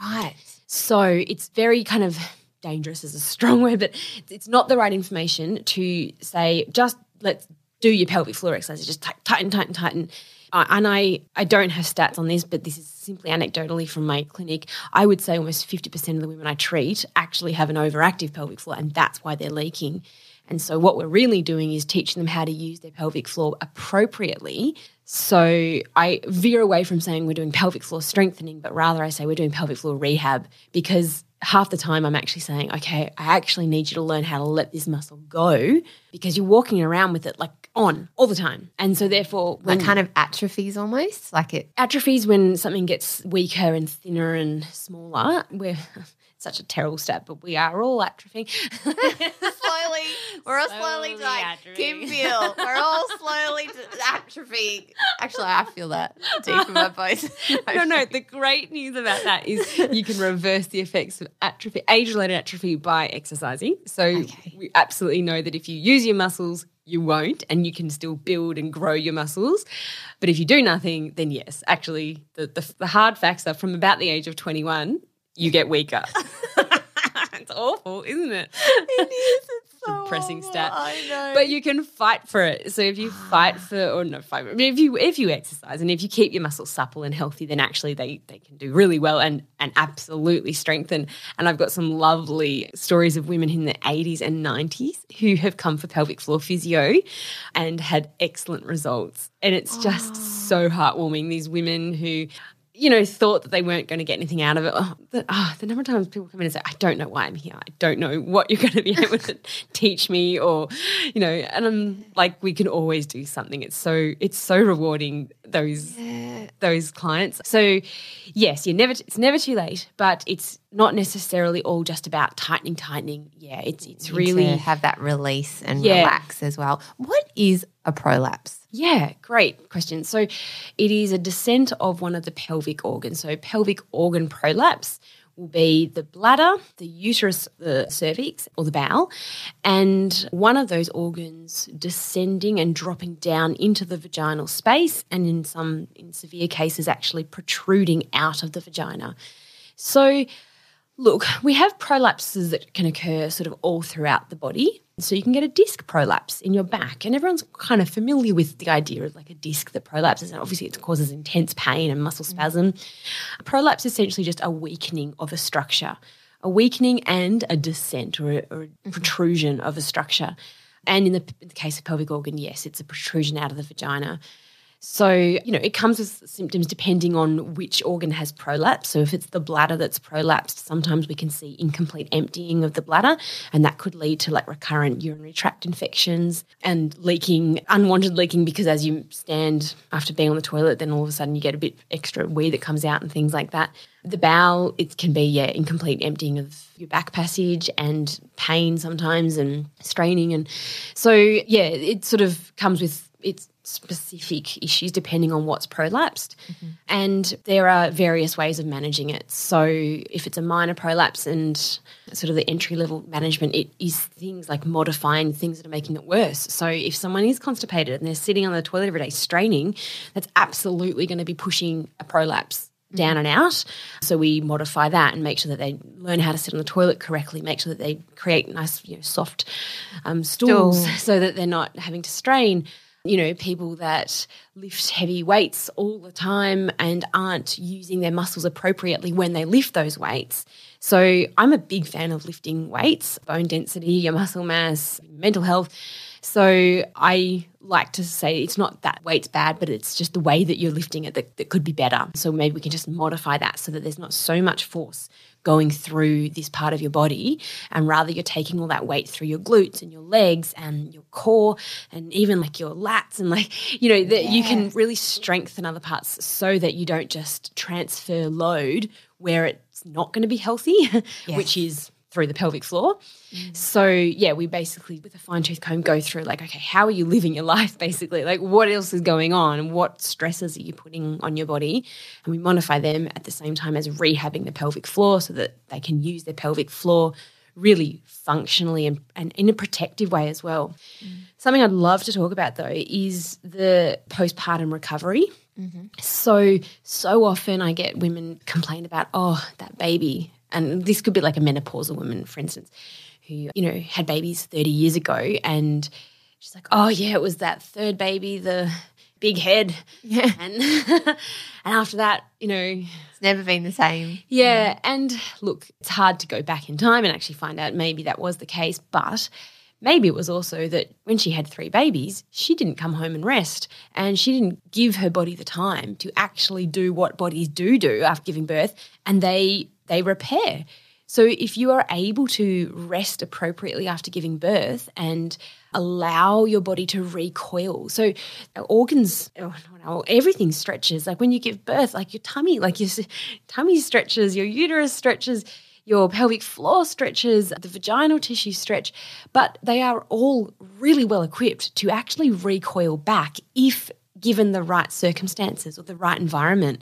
Right. So it's very kind of dangerous is a strong word, but it's not the right information to say just let's do your pelvic floor exercises, just tighten, tighten, tighten uh, and I, I don't have stats on this, but this is simply anecdotally from my clinic. I would say almost 50% of the women I treat actually have an overactive pelvic floor, and that's why they're leaking. And so, what we're really doing is teaching them how to use their pelvic floor appropriately. So, I veer away from saying we're doing pelvic floor strengthening, but rather I say we're doing pelvic floor rehab because half the time I'm actually saying, okay, I actually need you to learn how to let this muscle go because you're walking around with it like on all the time. And so therefore when kind of atrophies almost, like it atrophies when something gets weaker and thinner and smaller. We're *laughs* such a terrible stat, but we are all atrophying. *laughs* slowly, we're all slowly, slowly like Kim feel. We're all slowly atrophying. Actually, I feel that deep in my bones. *laughs* no, no. The great news about that is you can reverse the effects of atrophy, age-related atrophy, by exercising. So okay. we absolutely know that if you use your muscles, you won't, and you can still build and grow your muscles. But if you do nothing, then yes, actually, the, the, the hard facts are from about the age of 21, you get weaker. *laughs* *laughs* it's awful, isn't it? It is. It's depressing oh, horrible, stat. I know. But you can fight for it. So if you *gasps* fight for, or no, fight. I mean, if you if you exercise and if you keep your muscles supple and healthy, then actually they they can do really well and and absolutely strengthen. And I've got some lovely stories of women in the 80s and 90s who have come for pelvic floor physio and had excellent results. And it's just so heartwarming. These women who you know, thought that they weren't going to get anything out of it. Oh, the, oh, the number of times people come in and say, I don't know why I'm here. I don't know what you're going to be *laughs* able to teach me or, you know, and I'm like, we can always do something. It's so, it's so rewarding those, those clients. So yes, you're never, it's never too late, but it's not necessarily all just about tightening, tightening. Yeah. It's, it's really have that release and Yeah. relax as well. What is a prolapse? Yeah, great question. So it is a descent of one of the pelvic organs. So pelvic organ prolapse will be the bladder, the uterus, the cervix, or the bowel, and one of those organs descending and dropping down into the vaginal space, and in some, in severe cases, actually protruding out of the vagina. So Look, we have prolapses that can occur sort of all throughout the body. So you can get a disc prolapse in your back, and everyone's kind of familiar with the idea of like a disc that prolapses, and obviously it causes intense pain and muscle mm. spasm. A prolapse is essentially just a weakening of a structure, a weakening and a descent or a, or a mm-hmm. protrusion of a structure. And in the, in the case of pelvic organ, yes, it's a protrusion out of the vagina. So, you know, it comes with symptoms depending on which organ has prolapse. So, if it's the bladder that's prolapsed, sometimes we can see incomplete emptying of the bladder, and that could lead to like recurrent urinary tract infections and leaking, unwanted leaking, because as you stand after being on the toilet, then all of a sudden you get a bit extra wee that comes out and things like that. The bowel, it can be, yeah, incomplete emptying of your back passage and pain sometimes and straining. And so, yeah, it sort of comes with its specific issues depending on what's prolapsed. And there are various ways of managing it. So if it's a minor prolapse and sort of the entry level management, it is things like modifying things that are making it worse. So if someone is constipated and they're sitting on the toilet every day straining, that's absolutely going to be pushing a prolapse down and out. So we modify that and make sure that they learn how to sit on the toilet correctly, make sure that they create nice, you know, soft um, stools Stool. *laughs* so that they're not having to strain. You know, people that lift heavy weights all the time and aren't using their muscles appropriately when they lift those weights. So I'm a big fan of lifting weights, bone density, your muscle mass, mental health. So I like to say it's not that weight's bad, but it's just the way that you're lifting it that, that could be better. So maybe we can just modify that so that there's not so much force going through this part of your body and rather you're taking all that weight through your glutes and your legs and your core and even like your lats and like you know that you can really strengthen other parts so that you don't just transfer load where it's not going to be healthy *laughs* which is through the pelvic floor. Mm. So yeah, we basically with a fine tooth comb go through like, okay, how are you living your *laughs* life basically? Like what else is going on what stresses are you putting on your body? And we modify them at the same time as rehabbing the pelvic floor so that they can use their pelvic floor really functionally and, and in a protective way as well. Mm. Something I'd love to talk about though is the postpartum recovery. Mm-hmm. So, so often I get women complain about, oh, that baby. And this could be like a menopausal woman, for instance, who, you know, had babies 30 years ago. And she's like, oh, yeah, it was that third baby, the big head. Yeah. *laughs* And, *laughs* and after that, you know, It's never been the same. yeah, and look, it's hard to go back in time and actually find out maybe that was the case, but maybe it was also that when she had three babies, she didn't come home and rest and she didn't give her body the time to actually do what bodies do do after giving birth and they they repair. So if you are able to rest appropriately after giving birth and allow your body to recoil. So organs, oh, everything stretches. Like when you give birth, like your tummy, like your tummy stretches, your uterus stretches, your pelvic floor stretches, the vaginal tissue stretch, but they are all really well equipped to actually recoil back if given the right circumstances or the right environment.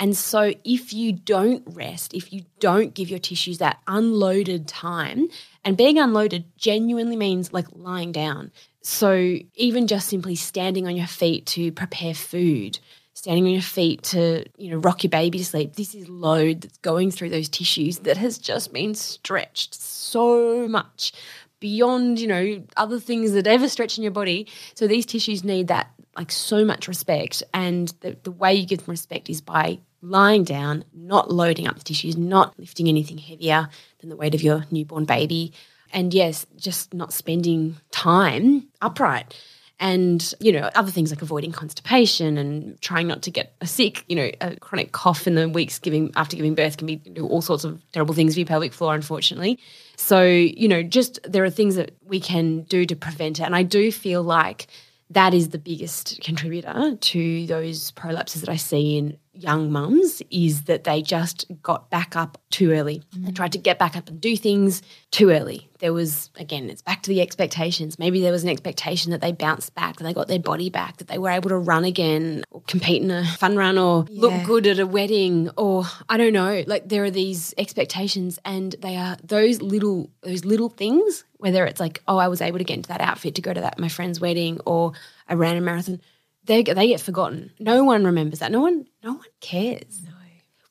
And so, if you don't rest, if you don't give your tissues that unloaded time, and being unloaded genuinely means like lying down. So, even just simply standing on your feet to prepare food, standing on your feet to, you know, rock your baby to sleep, this is load that's going through those tissues that has just been stretched so much beyond, you know, other things that ever stretch in your body. So these tissues need that like so much respect. And the, the way you give them respect is by lying down, not loading up the tissues, not lifting anything heavier than the weight of your newborn baby. And yes, just not spending time upright. And you know other things like avoiding constipation and trying not to get a sick you know a chronic cough in the weeks giving after giving birth can be do all sorts of terrible things for your pelvic floor unfortunately. So you know just there are things that we can do to prevent it. And i do feel like that is the biggest contributor to those prolapses that I see in young mums is that they just got back up too early. Mm. They tried to get back up and do things too early. There was, again, it's back to the expectations. Maybe there was an expectation that they bounced back, that they got their body back, that they were able to run again or compete in a fun run or yeah. look good at a wedding or I don't know. Like there are these expectations and they are those little those little things whether it's like, oh, I was able to get into that outfit to go to that my friend's wedding or I ran a marathon, they they get forgotten. No one remembers that. No one no one cares. No.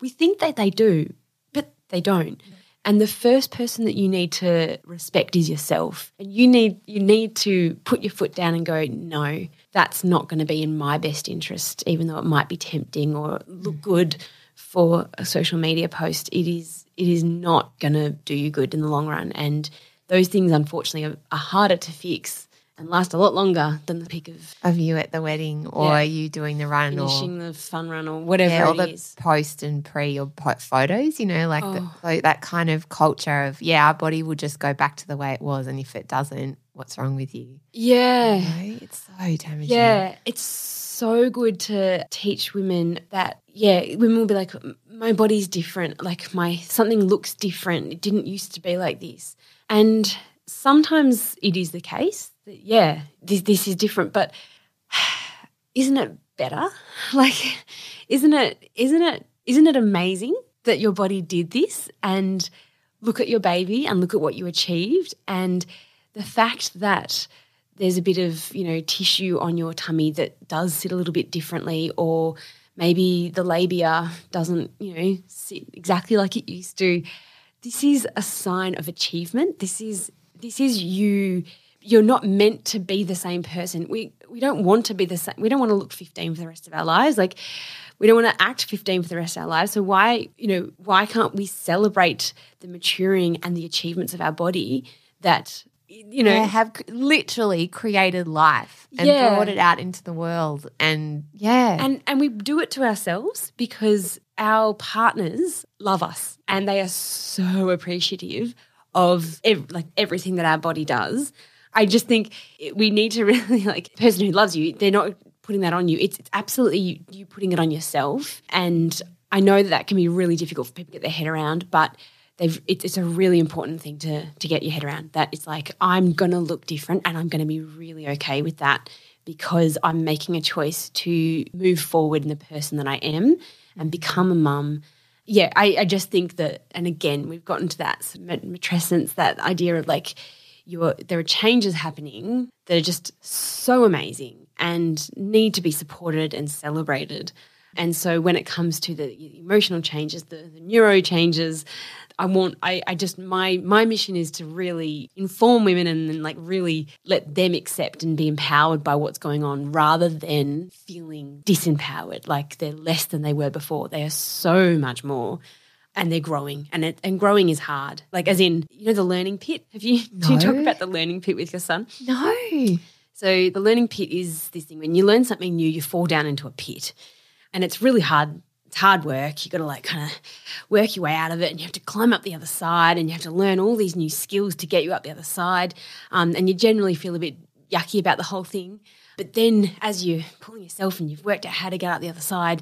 We think that they do, but they don't. No. And the first person that you need to respect is yourself. And you need you need to put your foot down and go, no, that's not going to be in my best interest, even though it might be tempting or look mm. good for a social media post. It is it is not going to do you good in the long run. And those things unfortunately are, harder to fix and last a lot longer than the peak of of you at the wedding or yeah, you doing the run finishing or the fun run or whatever yeah, or the is. post and pre or photos you know like oh. the, that kind of culture of yeah our body will just go back to the way it was and if it doesn't what's wrong with you? Yeah. You know, it's so damaging. Yeah it's so good to teach women that yeah women will be like my body's different. Like my something looks different. It didn't used to be like this and sometimes it is the case that, yeah, this, this is different, but *sighs* isn't it better? *laughs* Like, isn't it, isn't it, isn't it amazing that your body did this and look at your baby and look at what you achieved and the fact that there's a bit of, you know, tissue on your tummy that does sit a little bit differently or maybe the labia doesn't, you know, sit exactly like it used to this is a sign of achievement. This is this is you you're not meant to be the same person. We we don't want to be the same. We don't want to look 15 for the rest of our lives. Like we don't want to act 15 for the rest of our lives. So why, you know, why can't we celebrate the maturing and the achievements of our body that you know yeah, have literally created life and yeah. brought it out into the world and yeah and and we do it to ourselves because our partners love us and they are so appreciative of ev- like everything that our body does. I just think we need to *laughs* really like the person who loves you they're not putting that on you. It's, it's absolutely you, you putting it on yourself. And i know that that can be really difficult for people to get their head around but they've it's, it's a really important thing to to get your head around that it's like i'm going to look different and i'm going to be really okay with that because i'm making a choice to move forward in the person that i am and become a mum. Yeah I, I just think that and again we've gotten to that matrescence that idea of like you're, there are changes happening that are just so amazing and need to be supported and celebrated. And so when it comes to the emotional changes, the, the neuro changes, I want I, I just my my mission is to really inform women and, and like really let them accept and be empowered by what's going on rather than feeling disempowered like they're less than they were before. They are so much more and they're growing and it, and growing is hard. Like as in, you know the learning pit? Have you no. *laughs* do you talk about the learning pit with your son? No. So the learning pit is this thing when you learn something new, you fall down into a pit. And it's really hard it's hard work. You've got to like kind of work your way out of it and you have to climb up the other side and you have to learn all these new skills to get you up the other side. Um, and you generally feel a bit yucky about the whole thing. But then as you're pulling yourself and you've worked out how to get up the other side,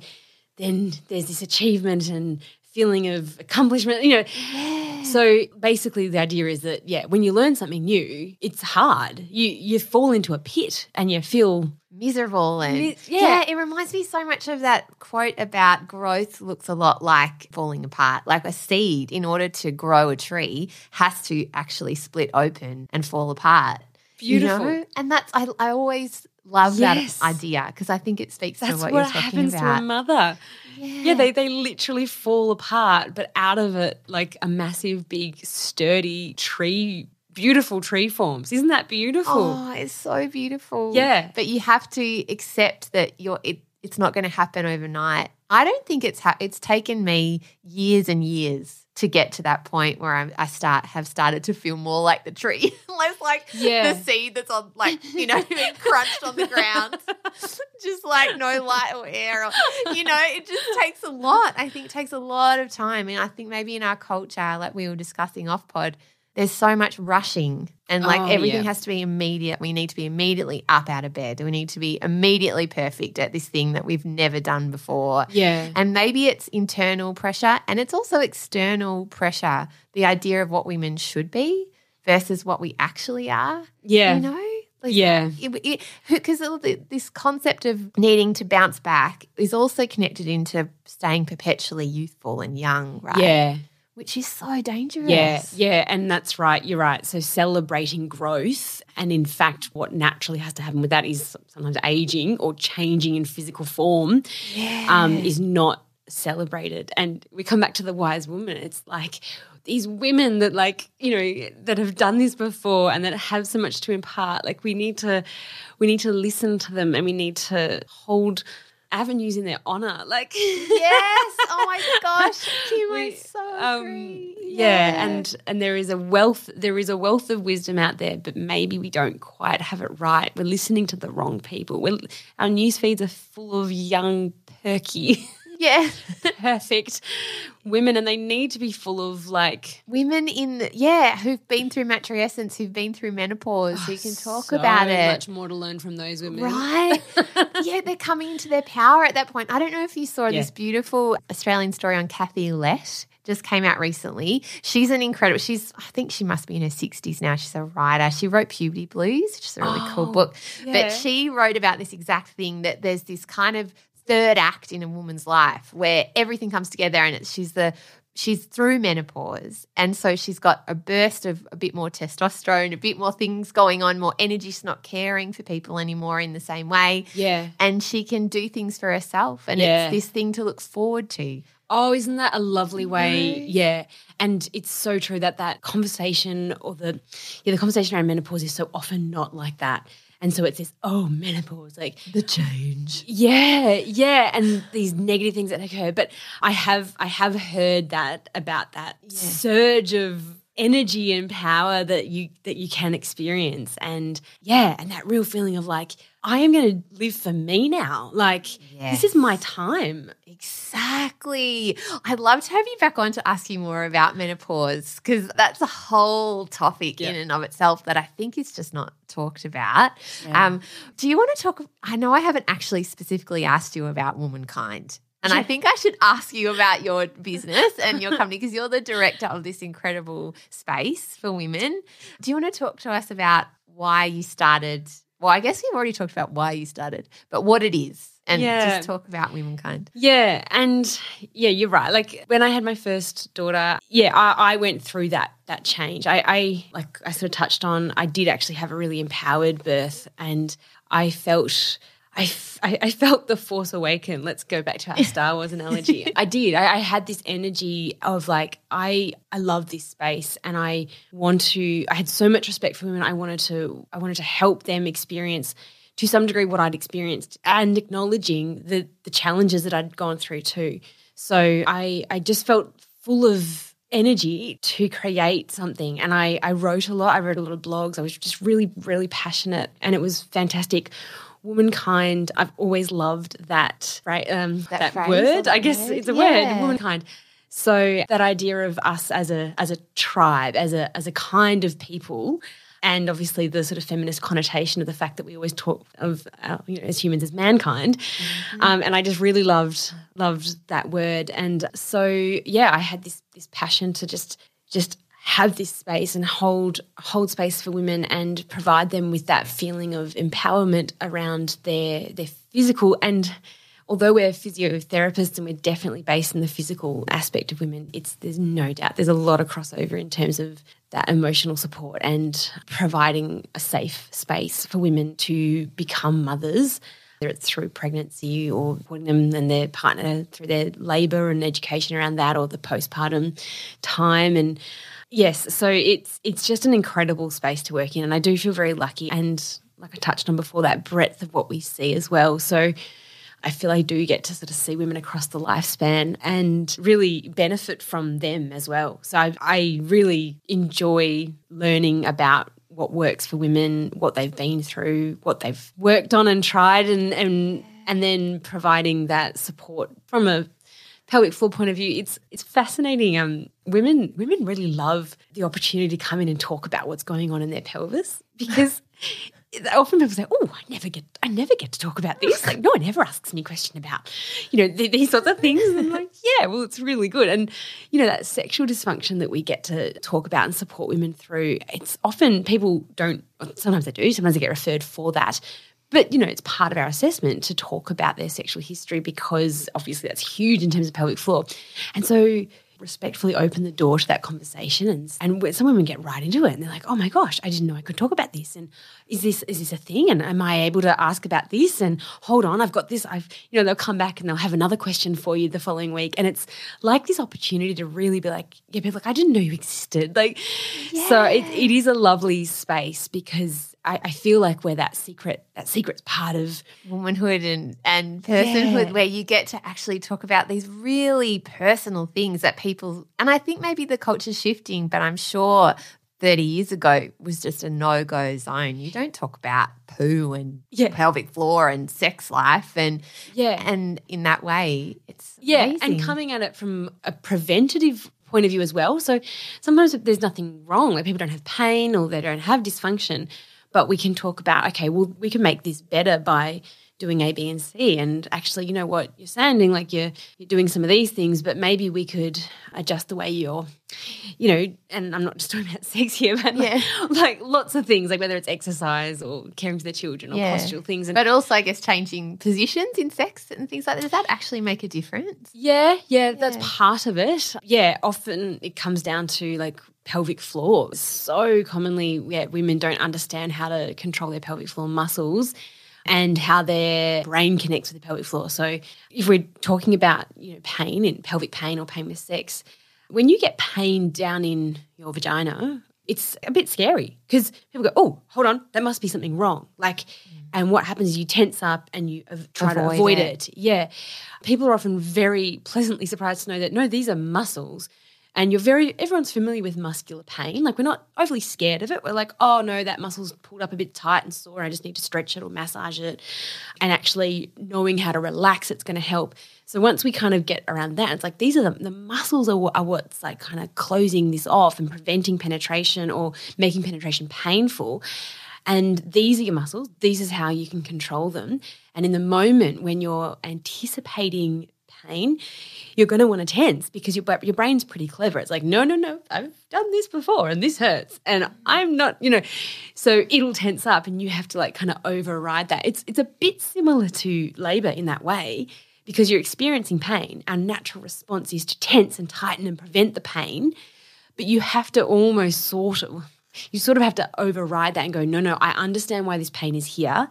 then there's this achievement and feeling of accomplishment, you know. Yeah. So basically the idea is that yeah, when you learn something new, it's hard. You you fall into a pit and you feel miserable and yeah. yeah. it reminds me so much of that quote about growth looks a lot like falling apart like a seed in order to grow a tree has to actually split open and fall apart beautiful you know? and that's I, I always love yes. that idea because I think it speaks that's to what, what you're talking happens about. to a mother. Yeah. yeah, they they literally fall apart, but out of it, like a massive, big, sturdy tree beautiful tree forms. Isn't that beautiful? Oh, it's so beautiful. Yeah. But you have to accept that you're it, it's not going to happen overnight. I don't think it's ha- it's taken me years and years to get to that point where I'm, I start have started to feel more like the tree, *laughs* less like Yeah. the seed that's on like you know *laughs* being crunched on the ground, *laughs* just like no light or air. Or, you know, it just takes a lot. I think it takes a lot of time, and I think maybe in our culture, like we were discussing off pod, there's so much rushing and like Oh, everything yeah. has to be immediate. We need to be immediately up out of bed. We need to be immediately perfect at this thing that we've never done before. Yeah. And maybe it's internal pressure and it's also external pressure, the idea of what women should be versus what we actually are. Yeah. You know? Like, Yeah. Because this concept of needing to bounce back is also connected into staying perpetually youthful and young, right? Yeah. Which is so dangerous. Yeah, yeah, and that's right. You're right. So celebrating growth, and in fact, what naturally has to happen with that is sometimes aging or changing in physical form, um, is not celebrated. And we come back to the wise woman. It's like these women that, like, you know, that have done this before and that have so much to impart. Like, we need to, we need to listen to them, and we need to hold avenues in their honor. Like, yes. *laughs* Oh my gosh. Kim, I We- so um, agree. yeah, and and there is a wealth there is a wealth of wisdom out there, but maybe we don't quite have it right. We're listening to the wrong people. We're, our news feeds are full of young, perky, *laughs* yeah. *laughs* perfect women, and they need to be full of like Women in, the, yeah, who've been through matrescence, who've been through menopause, who oh, can talk so about it. Much more to learn from those women, Right. *laughs* yeah, they're coming into their power at that point. I don't know if you saw Yeah. this beautiful Australian story on Kathy Lette. Just came out recently. She's an incredible. She's, I think she must be in her sixties now. She's a writer. She wrote Puberty Blues, which is a really cool Oh, book. yeah. But she wrote about this exact thing that there's this kind of third act in a woman's life where everything comes together, and it's she's the she's through menopause and so she's got a burst of a bit more testosterone a bit more things going on more energy she's not caring for people anymore in the same way Yeah. and she can do things for herself and Yeah. it's this thing to look forward to Oh, isn't that a lovely way? Yeah. And it's so true that that conversation or the yeah, the conversation around menopause is so often not like that. And so it's this, oh, menopause, like the change yeah, yeah, and these negative things that occur. But I have I have heard that about that surge of energy and power that you that you can experience. And yeah, and that real feeling of like, I am gonna live for me now. Like this is my time. Exactly. I'd love to have you back on to ask you more about menopause because that's a whole topic in and of itself that I think is just not talked about. Um, do you want to talk? I know I haven't actually specifically asked you about womankind. And I *laughs* think I should ask you about your business and your company because you're the director of this incredible space for women. Do you want to talk to us about why you started? Well, I guess we've already talked about why you started, but what it is and Yeah. just talk about womankind. Yeah, and yeah, you're right. Like when I had my first daughter, yeah, I, I went through that that change. I, I like I sort of touched on. I did actually have a really empowered birth, and I felt. I, I- I felt the force awaken. Let's go back to our *laughs* Star Wars analogy. I did. I, I had this energy of like I I love this space and I want to. I had so much respect for women. I wanted to. I wanted to help them experience to some degree what I'd experienced and acknowledging the the challenges that I'd gone through too. So I I just felt full of energy to create something and I I wrote a lot. I wrote a lot of blogs. I was just really really passionate and it was fantastic. Womankind, I've always loved that right um That that, word. I guess it's a yeah. word, womankind. So that idea of us as a as a tribe, as a as a kind of people, and obviously the sort of feminist connotation of the fact that we always talk of uh, you know as humans as mankind, um, and I just really loved loved that word, and so yeah, I had this this passion to just just have this space and hold hold space for women and provide them with that feeling of empowerment around their their physical and although we're physiotherapists and we're definitely based in the physical aspect of women, it's there's no doubt there's a lot of crossover in terms of that emotional support and providing a safe space for women to become mothers. Whether it's through pregnancy or putting them and their partner through their labour and education around that, or the postpartum time. And Yes, so it's it's just an incredible space to work in, and I do feel very lucky. And like I touched on before, that breadth of what we see as well. So I feel I do get to sort of see women across the lifespan and really benefit from them as well. So I, I really enjoy learning about what works for women, what they've been through, what they've worked on and tried, and and and then providing that support from a pelvic floor point of view. It's it's fascinating. Um, women women really love the opportunity to come in and talk about what's going on in their pelvis because *laughs* often people say, "Oh, I never get, I never get to talk about this." Like, no one ever asks me a question about, you know, th- these sorts of things. And I'm like, *laughs* yeah, well, it's really good. And you know, that sexual dysfunction that we get to talk about and support women through. It's often people don't. Sometimes they do. Sometimes they get referred for that. But you know, it's part of our assessment to talk about their sexual history because obviously that's huge in terms of pelvic floor. And so respectfully open the door to that conversation and and some women get right into it and they're like oh my gosh i didn't know i could talk about this. And is this is this a thing? And am i able to ask about this? And hold on i've got this i've you know they'll come back and they'll have another question for you the following week. And it's like this opportunity to really be like yeah people like i didn't know you existed. Like yeah. so it, it is a lovely space because I, I, feel like we're that secret, that secret's part of womanhood and, and personhood yeah. where you get to actually talk about these really personal things that people, and I think maybe the culture's shifting, but I'm sure 30 years ago was just a no-go zone. You don't talk about poo and yeah. pelvic floor and sex life and yeah and in that way it's yeah amazing. and coming at it from a preventative point of view as well. So sometimes there's nothing wrong, like people don't have pain or they don't have dysfunction, but we can talk about okay well we can make this better by doing A, B, and C. And actually, you know what, you're sounding like you're you're doing some of these things, but maybe we could adjust the way you're, you know, and I'm not just *laughs* talking about sex here, but yeah. like, *laughs* like lots of things, like whether it's exercise or caring for the children or yeah. postural things. And, but also, I guess, changing positions in sex and things like that. Does that actually make a difference? Yeah, yeah, yeah. that's part of it. Yeah, often it comes down to like pelvic floor. So commonly, yeah, women don't understand how to control their pelvic floor muscles and how their brain connects with the pelvic floor. So if we're talking about, you know, pain and pelvic pain or pain with sex, when you get pain down in your vagina, it's a bit scary because people go, "Oh, hold on, that must be something wrong." Like, mm. and what happens is you tense up and you try avoid to avoid it. it. Yeah, people are often very pleasantly surprised to know that no, these are muscles and you're very everyone's familiar with muscular pain. Like we're not overly scared of it. We're like oh no that muscle's pulled up a bit tight and sore i just need to stretch it or massage it. And actually knowing how to relax it's going to help. So once we kind of get around that it's like these are the, the muscles are, are what's like kind of closing this off and preventing penetration or making penetration painful. And these are your muscles. These is how you can control them. And in the moment when you're anticipating pain, you're going to want to tense because your your brain's pretty clever. It's like, no, no, no, I've done this before and this hurts, and I'm not, you know. So it'll tense up, and you have to like kind of override that. It's it's a bit similar to labor in that way because you're experiencing pain. Our natural response is to tense and tighten and prevent the pain, but you have to almost sort of you sort of have to override that and go, no, no, I understand why this pain is here,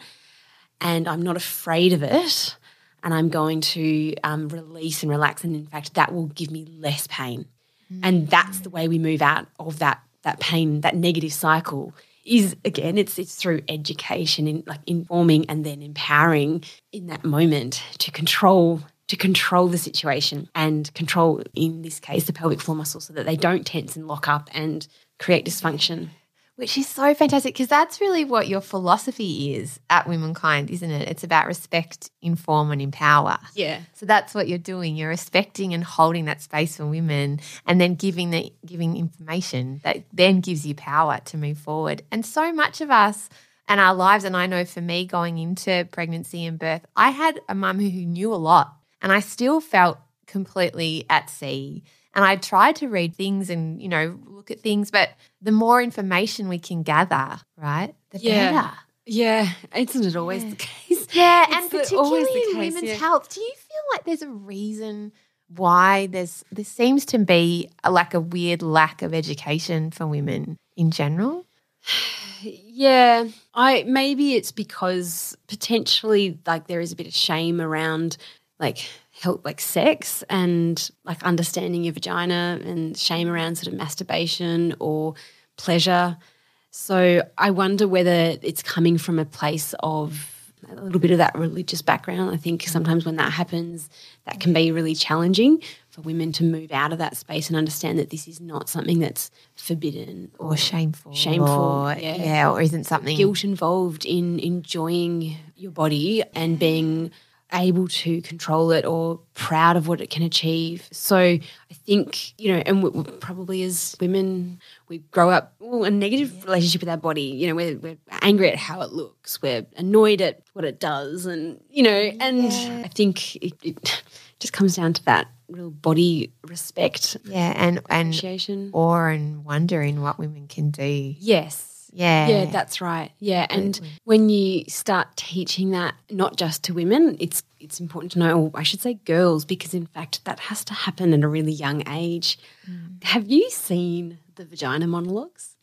and I'm not afraid of it and I'm going to um, release and relax. And in fact, that will give me less pain. Mm. And that's the way we move out of that that pain, that negative cycle. Is again, it's it's through education, in like informing and then empowering in that moment to control to control the situation and control, in this case, the pelvic floor muscles so that they don't tense and lock up and create dysfunction which is so fantastic because that's really what your philosophy is at Womankind, isn't it? It's about respect, inform, and empower. Yeah. So that's what you're doing. You're respecting and holding that space for women, and then giving the giving information that then gives you power to move forward. And so much of us and our lives, and I know for me going into pregnancy and birth, I had a mum who knew a lot, and I still felt completely at sea. And I tried to read things and, you know, look at things, but the more information we can gather, right, the yeah. better. Yeah, isn't it always yeah. the case? Yeah, *laughs* it's and particularly the, in women's yeah. health. Do you feel like there's a reason why there's there seems to be a, like a weird lack of education for women in general? *sighs* Yeah, I maybe it's because potentially like there is a bit of shame around like help like sex and like understanding your vagina and shame around sort of masturbation or pleasure. So I wonder whether it's coming from a place of a little bit of that religious background. I think sometimes when that happens, that can be really challenging for women to move out of that space and understand that this is not something that's forbidden or, or shameful. Shameful. Or, yeah. yeah. Or isn't something. Guilt involved in enjoying your body and being able to control it or proud of what it can achieve. So I think, you know, and we, probably as women, we grow up well, a negative relationship with our body. You know, we're, we're, angry at how it looks, we're annoyed at what it does. And, you know, and yeah. I think it, it just comes down to that real body respect. Yeah. And, and appreciation. awe and wonder in what women can do. Yes yeah. Yeah, that's right. Yeah. And when you start teaching that not just to women, it's it's important to know, or I should say girls, because in fact that has to happen at a really young age. Mm. Have you seen the vagina monologues?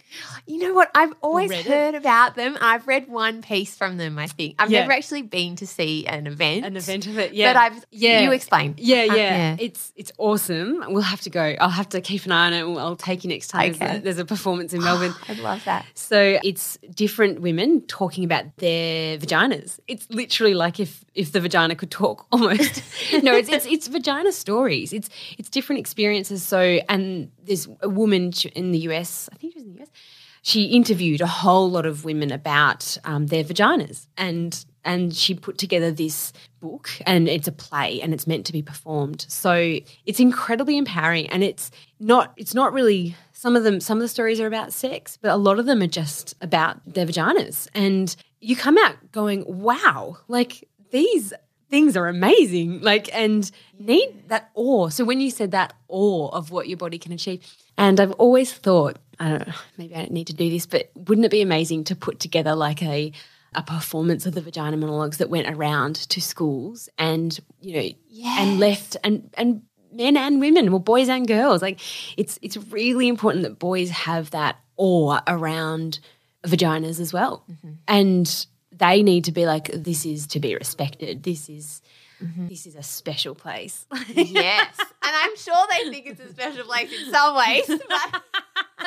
You know what? I've always heard it? about them. I've read one piece from them, I think. I've yeah. never actually been to see an event. An event of it, yeah. But I've yeah. you explain. Yeah, uh, yeah. yeah. It's it's awesome. We'll have to go. I'll have to keep an eye on it. I'll take you next time. Okay. There's, a, there's a performance in Melbourne. *gasps* I'd love that. So it's different women talking about their vaginas. It's literally like if if the vagina could talk *laughs* almost. no, it's, it's it's vagina stories. It's it's different experiences. So and there's a woman in the US, I think she was in the US she interviewed a whole lot of women about um, their vaginas and and she put together this book and it's a play and it's meant to be performed so it's incredibly empowering and it's not it's not really some of them some of the stories are about sex but a lot of them are just about their vaginas and you come out going wow like these things are amazing like and need that awe so when you said that awe of what your body can achieve and i've always thought I don't know, maybe I don't need to do this, but wouldn't it be amazing to put together like a a performance of the vagina monologues that went around to schools and you know yes. and left and and men and women, well boys and girls. Like it's it's really important that boys have that awe around vaginas as well. Mm-hmm. And they need to be like, this is to be respected. This is Mm-hmm. This is a special place. yes. And I'm sure they think it's a special place in some ways, *laughs* but,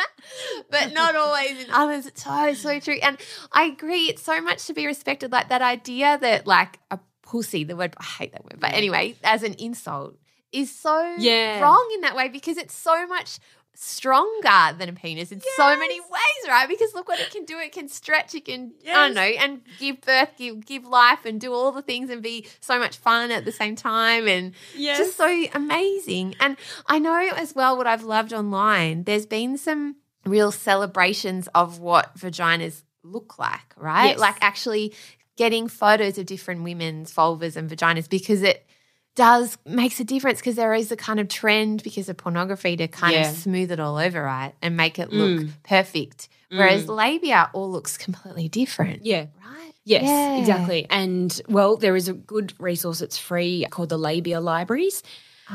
*laughs* but not always in others. It's so, so true. And I agree, it's so much to be respected. Like that idea that, like, a pussy, the word, I hate that word, but anyway, as an insult is so yeah. wrong in that way because it's so much stronger than a penis in yes. so many ways, right? Because look what it can do. It can stretch, it can, yes. I don't know, and give birth, give, give life, and do all the things and be so much fun at the same time. And yes. just so amazing. And I know as well what I've loved online, there's been some real celebrations of what vaginas look like, right? Like actually getting photos of different women's vulvas and vaginas because it does makes a difference because there is a kind of trend because of pornography to kind yeah. of smooth it all over, right? And make it look mm. perfect. Whereas mm. labia all looks completely different. Yeah. Right? Yes, yeah. exactly. And well, there is a good resource, it's free called the Labia Libraries. *gasps*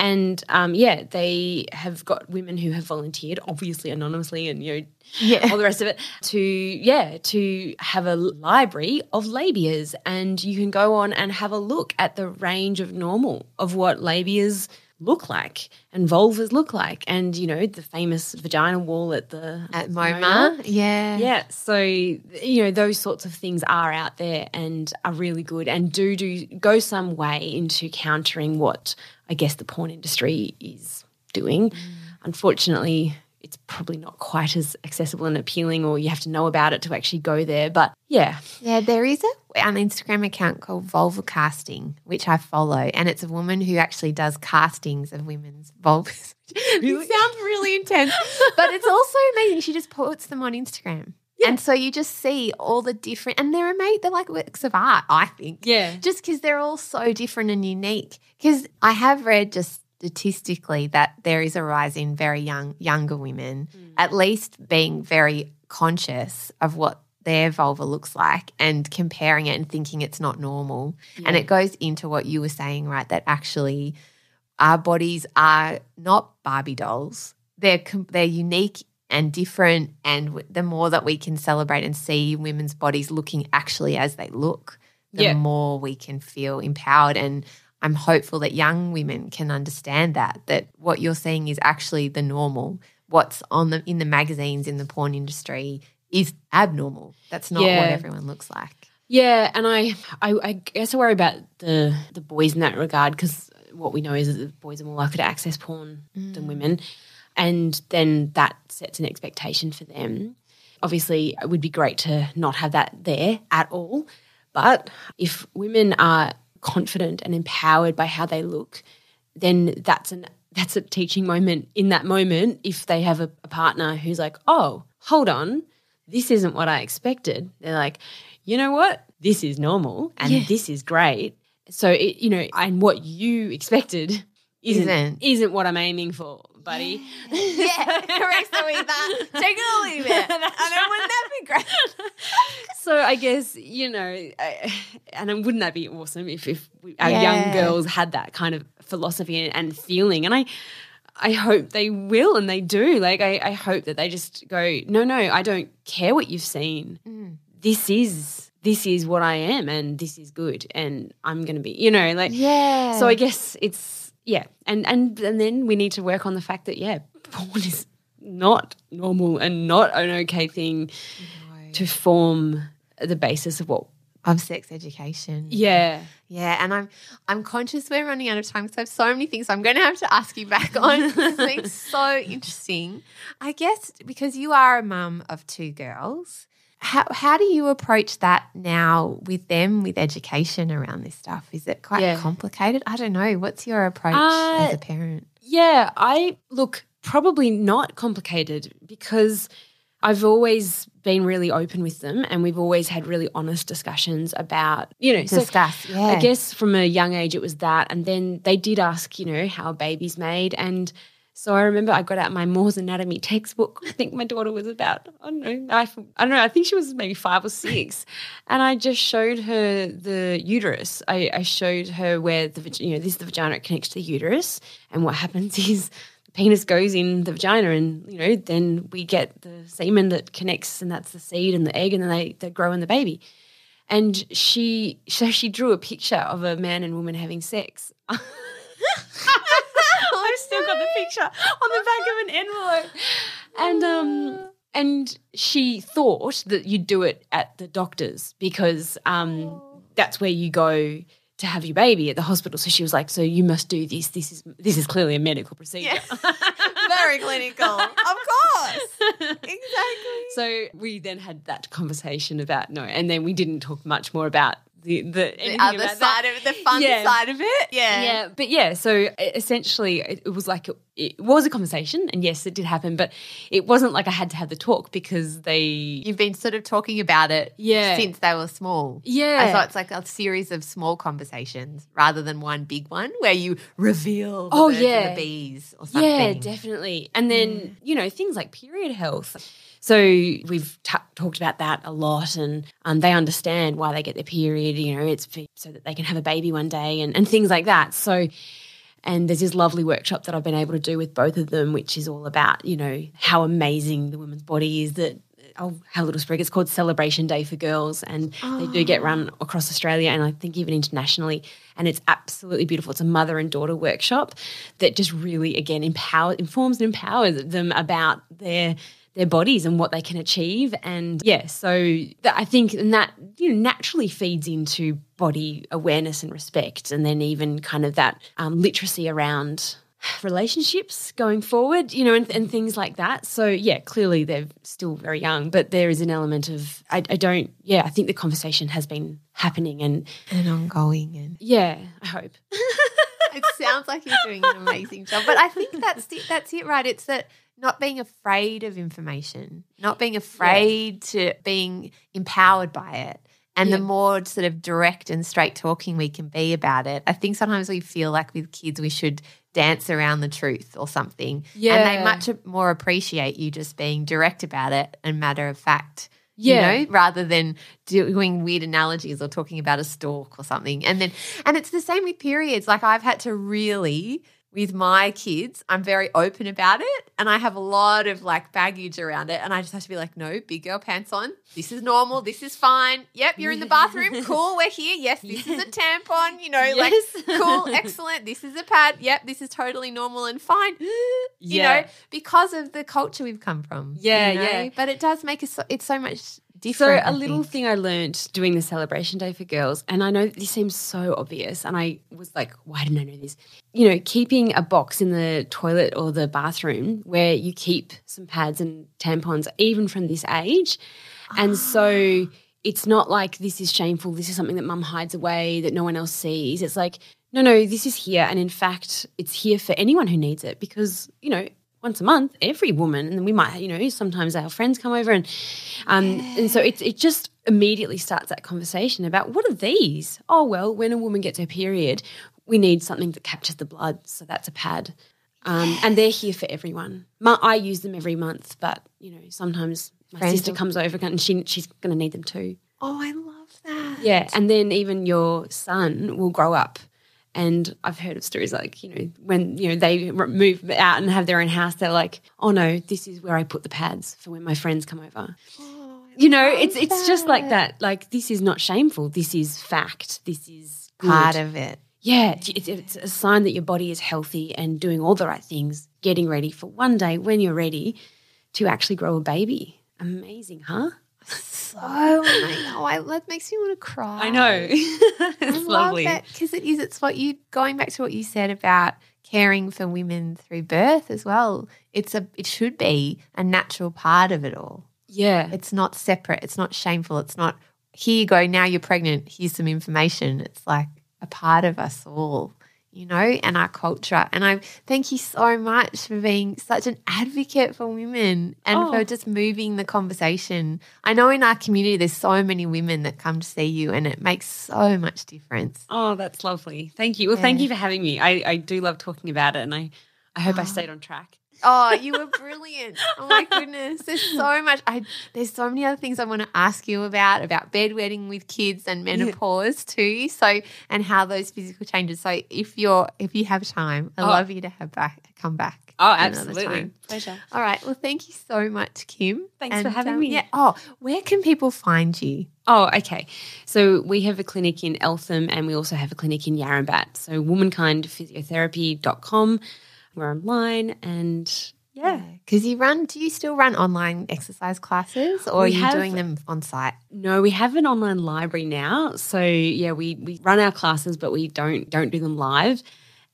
And um, yeah, they have got women who have volunteered, obviously anonymously, and you know, yeah. all the rest of it, to yeah, to have a library of labias, and you can go on and have a look at the range of normal of what labias look like and vulvas look like and you know the famous vagina wall at the at MoMA. Yeah yeah so you know those sorts of things are out there and are really good and do do go some way into countering what I guess the porn industry is doing. Mm. Unfortunately, it's probably not quite as accessible and appealing, or you have to know about it to actually go there. But yeah. Yeah, there is a, an Instagram account called Vulva Casting, which I follow. And it's a woman who actually does castings of women's *laughs* vulvas. Really? it sounds really intense, but it's also amazing. She just puts them on Instagram. Yeah. And so you just see all the different, and they're made, they're like works of art, I think. Yeah. Just because they're all so different and unique. Because I have read just statistically that there is a rise in very young, younger women, mm. at least being very conscious of what their vulva looks like and comparing it and thinking it's not normal. Yeah. And it goes into what you were saying, right? That actually our bodies are not Barbie dolls. They're they're unique and different. And the more that we can celebrate and see women's bodies looking actually as they look, the yeah. more we can feel empowered. And I'm hopeful that young women can understand that that what you're seeing is actually the normal. What's on the in the magazines in the porn industry is abnormal. That's not Yeah. what everyone looks like. Yeah, and I, I, I guess I worry about the the boys in that regard because what we know is that the boys are more likely to access porn than mm. women, and then that sets an expectation for them. Obviously, it would be great to not have that there at all, but if women are confident and empowered by how they look, then that's an that's a teaching moment in that moment if they have a, a partner who's like, oh, hold on, this isn't what I expected. They're like, you know what? This is normal and Yeah. this is great. So it, you know, and what you expected isn't Isn't. isn't, what I'm aiming for, buddy. Yeah, correct. So with that, take it or leave it. And then wouldn't that be great? So I guess you know, I, *sighs* and wouldn't that be awesome if if we, our Yeah. young girls had that kind of philosophy and, and feeling? And I, I hope they will, and they do. Like I, I hope that they just go, no, no, I don't care what you've seen. Mm. This is this is what I am, and this is good, and I'm going to be, you know, like Yeah. So I guess it's yeah, and and and then we need to work on the fact that yeah, porn is not normal and not an okay thing to form the basis of what. of sex education. Yeah, Yeah, and I'm I'm conscious we're running out of time because I have so many things I'm going to have to ask you back *laughs* on. it's been so interesting. I guess because you are a mum of two girls, how how do you approach that now with them with education around this stuff? Is it quite Yeah. complicated? I don't know. What's your approach Uh, as a parent? yeah. I look probably not complicated because I've always been really open with them, and we've always had really honest discussions about you know. so- Discuss. yeah. I guess from a young age it was that, and then they did ask, you know, how a baby's made, and so I remember I got out my Moore's Anatomy textbook. *laughs* I think my daughter was about I don't know, I, I don't know, I think she was maybe five or six, *laughs* and I just showed her the uterus. I, I showed her where the you know this is the vagina it connects to the uterus, and what happens *laughs* is penis goes in the vagina, and you know then we get the semen that connects, and that's the seed and the egg, and then they they grow in the baby. And she so she drew a picture of a man and woman having sex. *laughs* I've still got the picture on the back of an envelope, and um and she thought that you'd do it at the doctor's because um that's where you go to have your baby at the hospital. So she was like, "So you must do this. This is this is clearly a medical procedure." *laughs* Very clinical. of course. Exactly. So we then had that conversation about no, and then we didn't talk much more about the the, The other side that. of it, the fun Yeah. side of it. Yeah. Yeah, but yeah, so essentially it, it was like it was a conversation, and yes, it did happen, but it wasn't like I had to have the talk because they. You've been sort of talking about it Yeah. since they were small. Yeah. So it's like a series of small conversations rather than one big one where you reveal the Oh, yeah. the bees or something. Yeah, definitely. And then, you know, things like period health. So we've ta talked about that a lot, and um, they understand why they get their period. You know, it's so that they can have a baby one day, and, and things like that. So, and there's this lovely workshop that I've been able to do with both of them, which is all about you know how amazing the woman's body is. That I'll have a little sprig. It's called Celebration Day for Girls, and they do get run ah. across Australia and I think even internationally. And it's absolutely beautiful. It's a mother and daughter workshop that just really, again, empower, informs and empowers them about their their bodies and what they can achieve. And yeah, so that, I think and that you know naturally feeds into body awareness and respect, and then even kind of that um, literacy around relationships going forward, you know, and, and things like that. So yeah, clearly they're still very young, but there is an element of I, I don't. Yeah, I think the conversation has been happening, and And ongoing and yeah, I hope. *laughs* it sounds like you're doing an amazing job. But I think that's it, that's it, right? It's that not being afraid of information, not being afraid to being empowered by it. And the more sort of direct and straight talking we can be about it, I think sometimes we feel like with kids we should dance around the truth or something. And they much more appreciate you just being direct about it and matter of fact. Yeah. You know, rather than doing weird analogies or talking about a stalk or something. And then, and it's the same with periods. Like I've had to really with my kids, I'm very open about it and I have a lot of like baggage around it. And I just have to be like, no, big girl pants on. This is normal. This is fine. Yep, you're in the bathroom. *laughs* Cool, we're here. Yes, this is a *laughs* tampon. You know, Yes. like, cool, *laughs* excellent. This is a pad. Yep, this is totally normal and fine. *gasps* You Yeah. know, because of the culture we've come from. you Yeah, know? yeah. But it does make us, so, it's so much So different. a I little think. thing I learned doing the celebration day for girls, and I know this seems so obvious, and I was like, why didn't I know this? You know, keeping a box in the toilet or the bathroom where you keep some pads and tampons, even from this age, and so ah. it's not like this is shameful. This is something that mum hides away that no one else sees. It's like, no, no, this is here, and in fact, it's here for anyone who needs it because you know once a month, every woman, and we might, you know, sometimes our friends come over, and um, and so it it just immediately starts that conversation about what are these? Oh well, when a woman gets her period, we need something that captures the blood, so that's a pad, um, and they're here for everyone. My, I use them every month, but you know, sometimes my Friends sister will- comes over and she she's going to need them too. Oh, I love that. Yeah, and then even your son will grow up. And I've heard of stories like, you know, when, you know, they move out and have their own house, they're like, oh no, this is where I put the pads for when my friends come over. Oh, You know, it's it's just like that. Like, this is not shameful. This is fact. This is good. Part of it. Yeah, it's- it's a sign that your body is healthy and doing all the right things, getting ready for one day when you're ready to actually grow a baby. Amazing, huh? So, oh, I, that makes me want to cry. I know. *laughs* it's I love lovely. that because it is. It's what you going back to what you said about caring for women through birth as well. It's a. It should be a natural part of it all. Yeah. It's not separate. It's not shameful. It's not. Here you go. Now you're pregnant. Here's some information. It's like a part of us all. You know, and our culture. And I thank you so much for being such an advocate for women and Oh. for just moving the conversation. I know in our community there's so many women that come to see you and it makes so much difference. Oh, that's lovely. Thank you. Well, thank you for having me. I, I do love talking about it and I, I hope I Oh. stayed on track. Oh, you were brilliant. Oh my *laughs* goodness. There's so much I there's so many other things I want to ask you about about bedwetting with kids and menopause too. So and how those physical changes. So if you're if you have time, I'd Oh. love you to have back come back. Oh, absolutely. Pleasure. All right. Well, thank you so much, Kim. Thanks for having um, me. Yeah. Oh, where can people find you? Oh, okay. So we have a clinic in Eltham and we also have a clinic in Yarrambat. So womankindphysiotherapy.com. We're online and yeah. Because you run, do you still run online exercise classes or We are you have- doing them on site? No, we have an online library now. So yeah, we we run our classes but we don't don't do them live.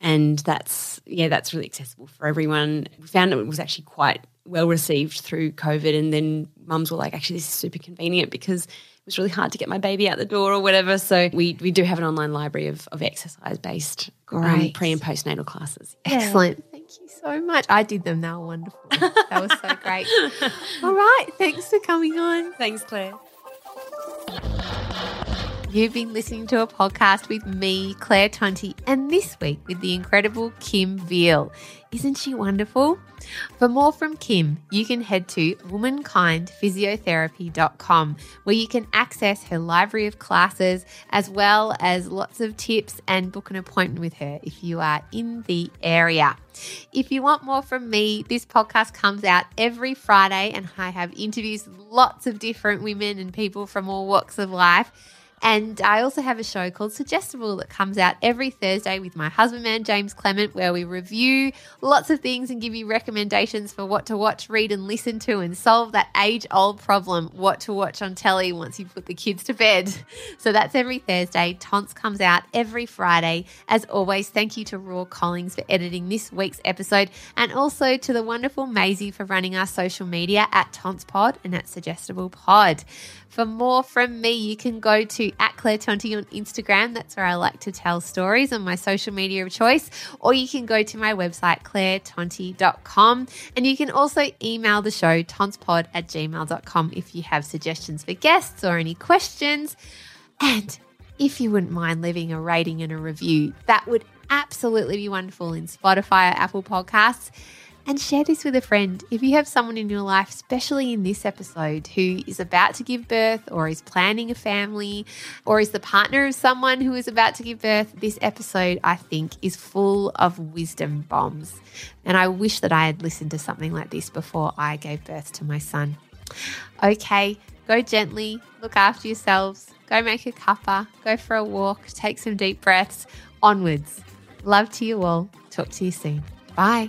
And that's yeah, that's really accessible for everyone. We found it was actually quite well received through COVID and then mums were like, actually this is super convenient because it was really hard to get my baby out the door or whatever. So we we do have an online library of, of exercise based um, pre and postnatal classes. Excellent. Thank you so much. I did them. They were wonderful. That was so great. *laughs* All right. Thanks for coming on. Thanks, Claire. You've been listening to a podcast with me, Claire Tonti, and this week with the incredible Kim Veal. Isn't she wonderful? For more from Kim, you can head to womankindphysiotherapy.com where you can access her library of classes as well as lots of tips and book an appointment with her if you are in the area. If you want more from me, this podcast comes out every Friday and I have interviews with lots of different women and people from all walks of life. And I also have a show called Suggestible that comes out every Thursday with my husband man, James Clement, where we review lots of things and give you recommendations for what to watch, read, and listen to, and solve that age old problem what to watch on telly once you put the kids to bed. *laughs* So that's every Thursday. Tonts comes out every Friday. As always, thank you to Raw Collings for editing this week's episode, and also to the wonderful Maisie for running our social media at TontsPod and at Suggestible Pod. For more from me, you can go to at Claire Tonti on Instagram. That's where I like to tell stories on my social media of choice. Or you can go to my website, clairetonti.com. And you can also email the show, tontspod at gmail.com, if you have suggestions for guests or any questions. And if you wouldn't mind leaving a rating and a review, that would absolutely be wonderful in Spotify or Apple Podcasts. And share this with a friend. If you have someone in your life, especially in this episode, who is about to give birth or is planning a family or is the partner of someone who is about to give birth, this episode, I think, is full of wisdom bombs. And I wish that I had listened to something like this before I gave birth to my son. Okay, go gently, look after yourselves, go make a cuppa, go for a walk, take some deep breaths. Onwards. Love to you all. Talk to you soon. Bye.